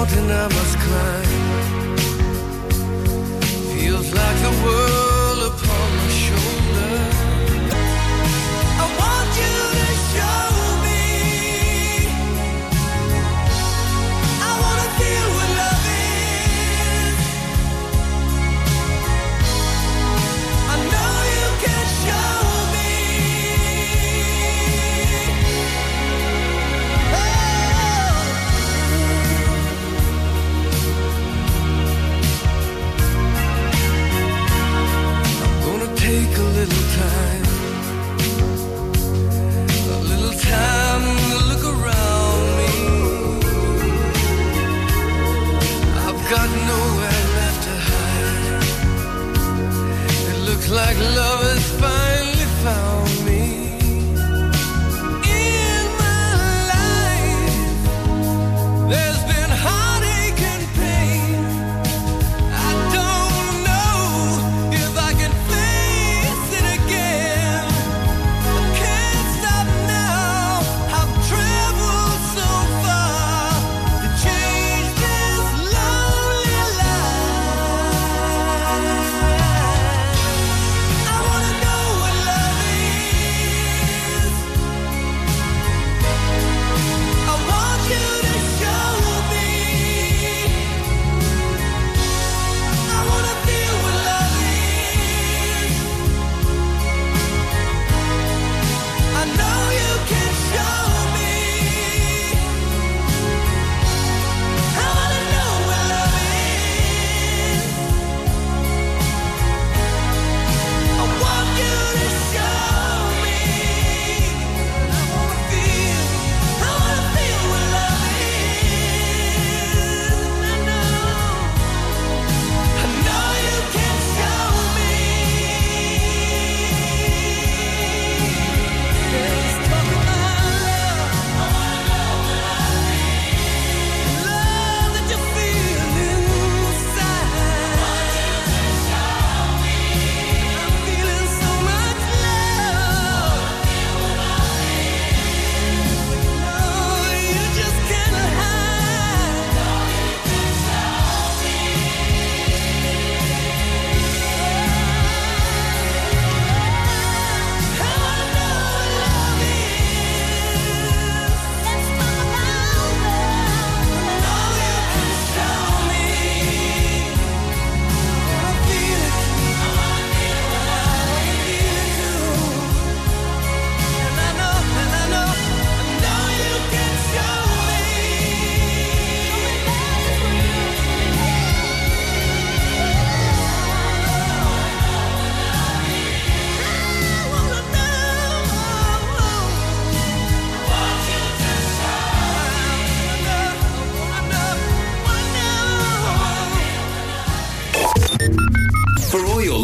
Mountain I must climb. Feels like the world like love.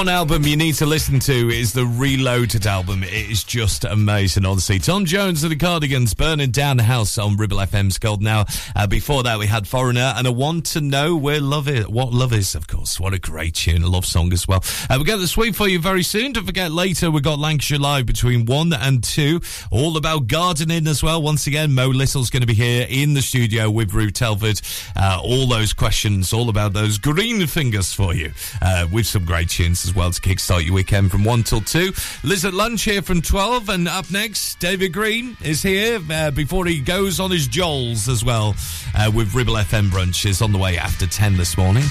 One album you need to listen to is the Reloaded album. It is just amazing, honestly. Tom Jones and the Cardigans burning down the house on Ribble FM's Gold Now. Uh, before that, we had Foreigner and I Want to Know Where Love Is. What Love Is, of. What a great tune, a love song as well. Uh, we'll get the sweep for you very soon. Don't forget, later we've got Lancashire Live between 1 and 2. All about gardening as well. Once again, Mo Little's going to be here in the studio with Ruth Telford. Uh, all those questions, all about those green fingers for you, uh, with some great tunes as well to kickstart your weekend from 1 till 2. Liz at lunch here from 12, and up next, David Green is here uh, before he goes on his jolls as well uh, with Ribble FM Brunch is on the way after 10 this morning.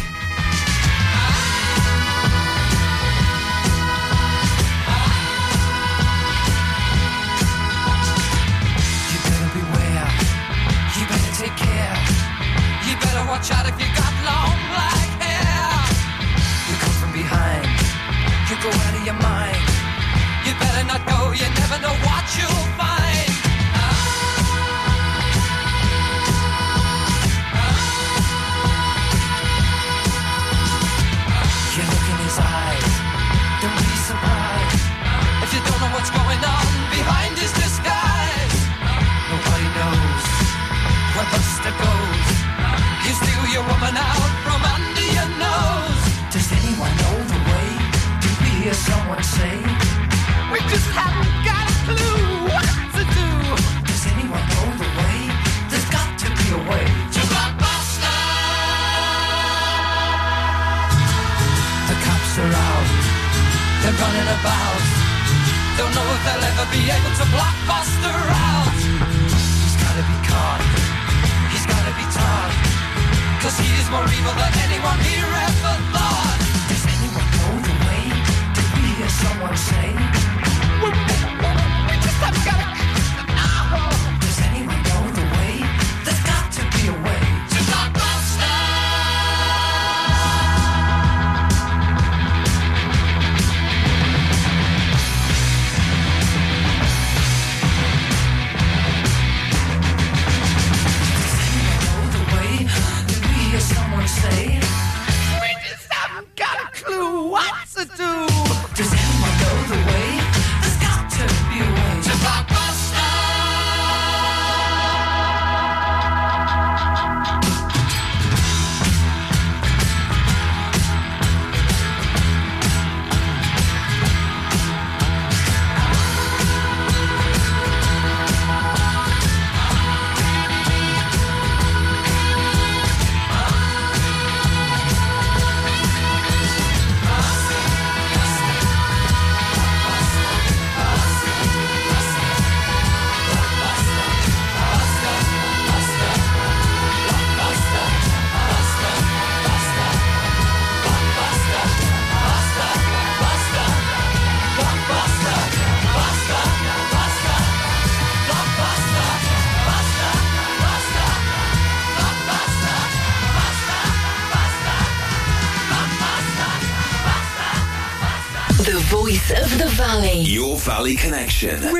They're running about. Don't know if they'll ever be able to block Buster out. He's gotta be caught. He's gotta be taught. Cause he is more evil than anyone here ever thought. Does anyone know the way? Did we hear someone say? Connection.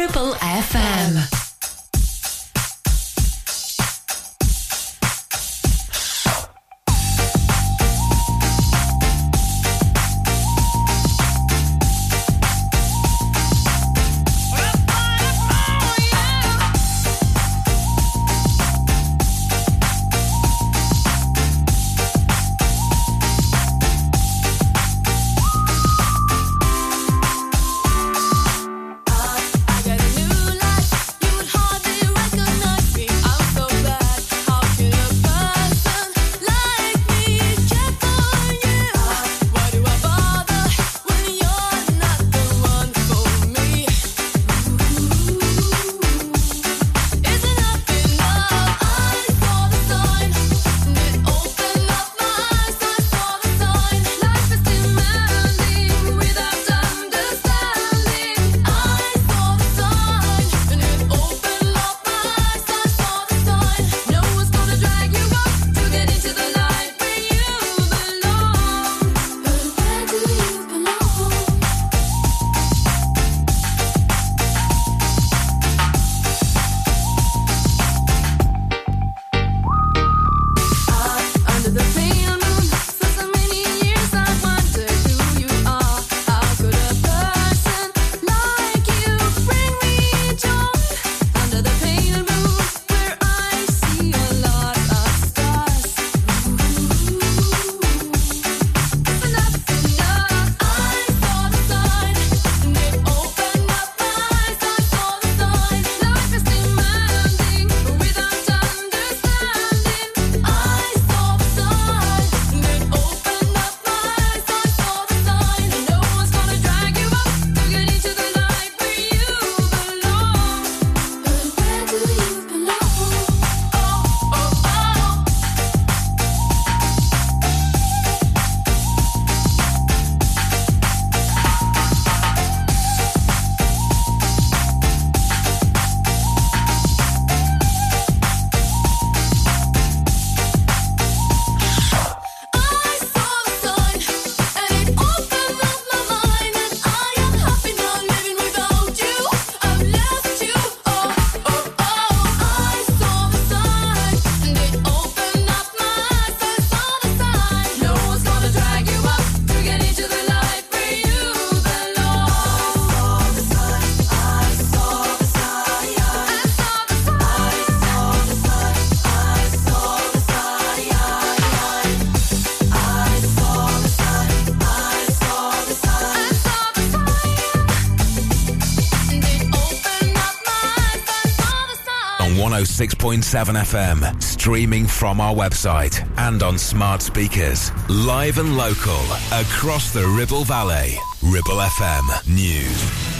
FM, streaming from our website and on smart speakers. Live and local, across the Ribble Valley. Ribble FM News.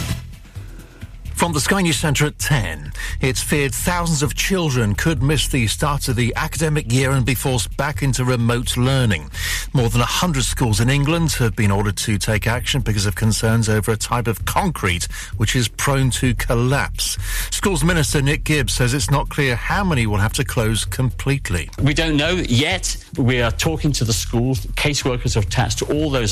From the Sky News Centre at 10, it's feared thousands of children could miss the start of the academic year and be forced back into remote learning. More than 100 schools in England have been ordered to take action because of concerns over a type of concrete which is prone to collapse. Schools Minister Nick Gibb says it's not clear how many will have to close completely. We don't know yet. We are talking to the schools. Caseworkers are attached to all those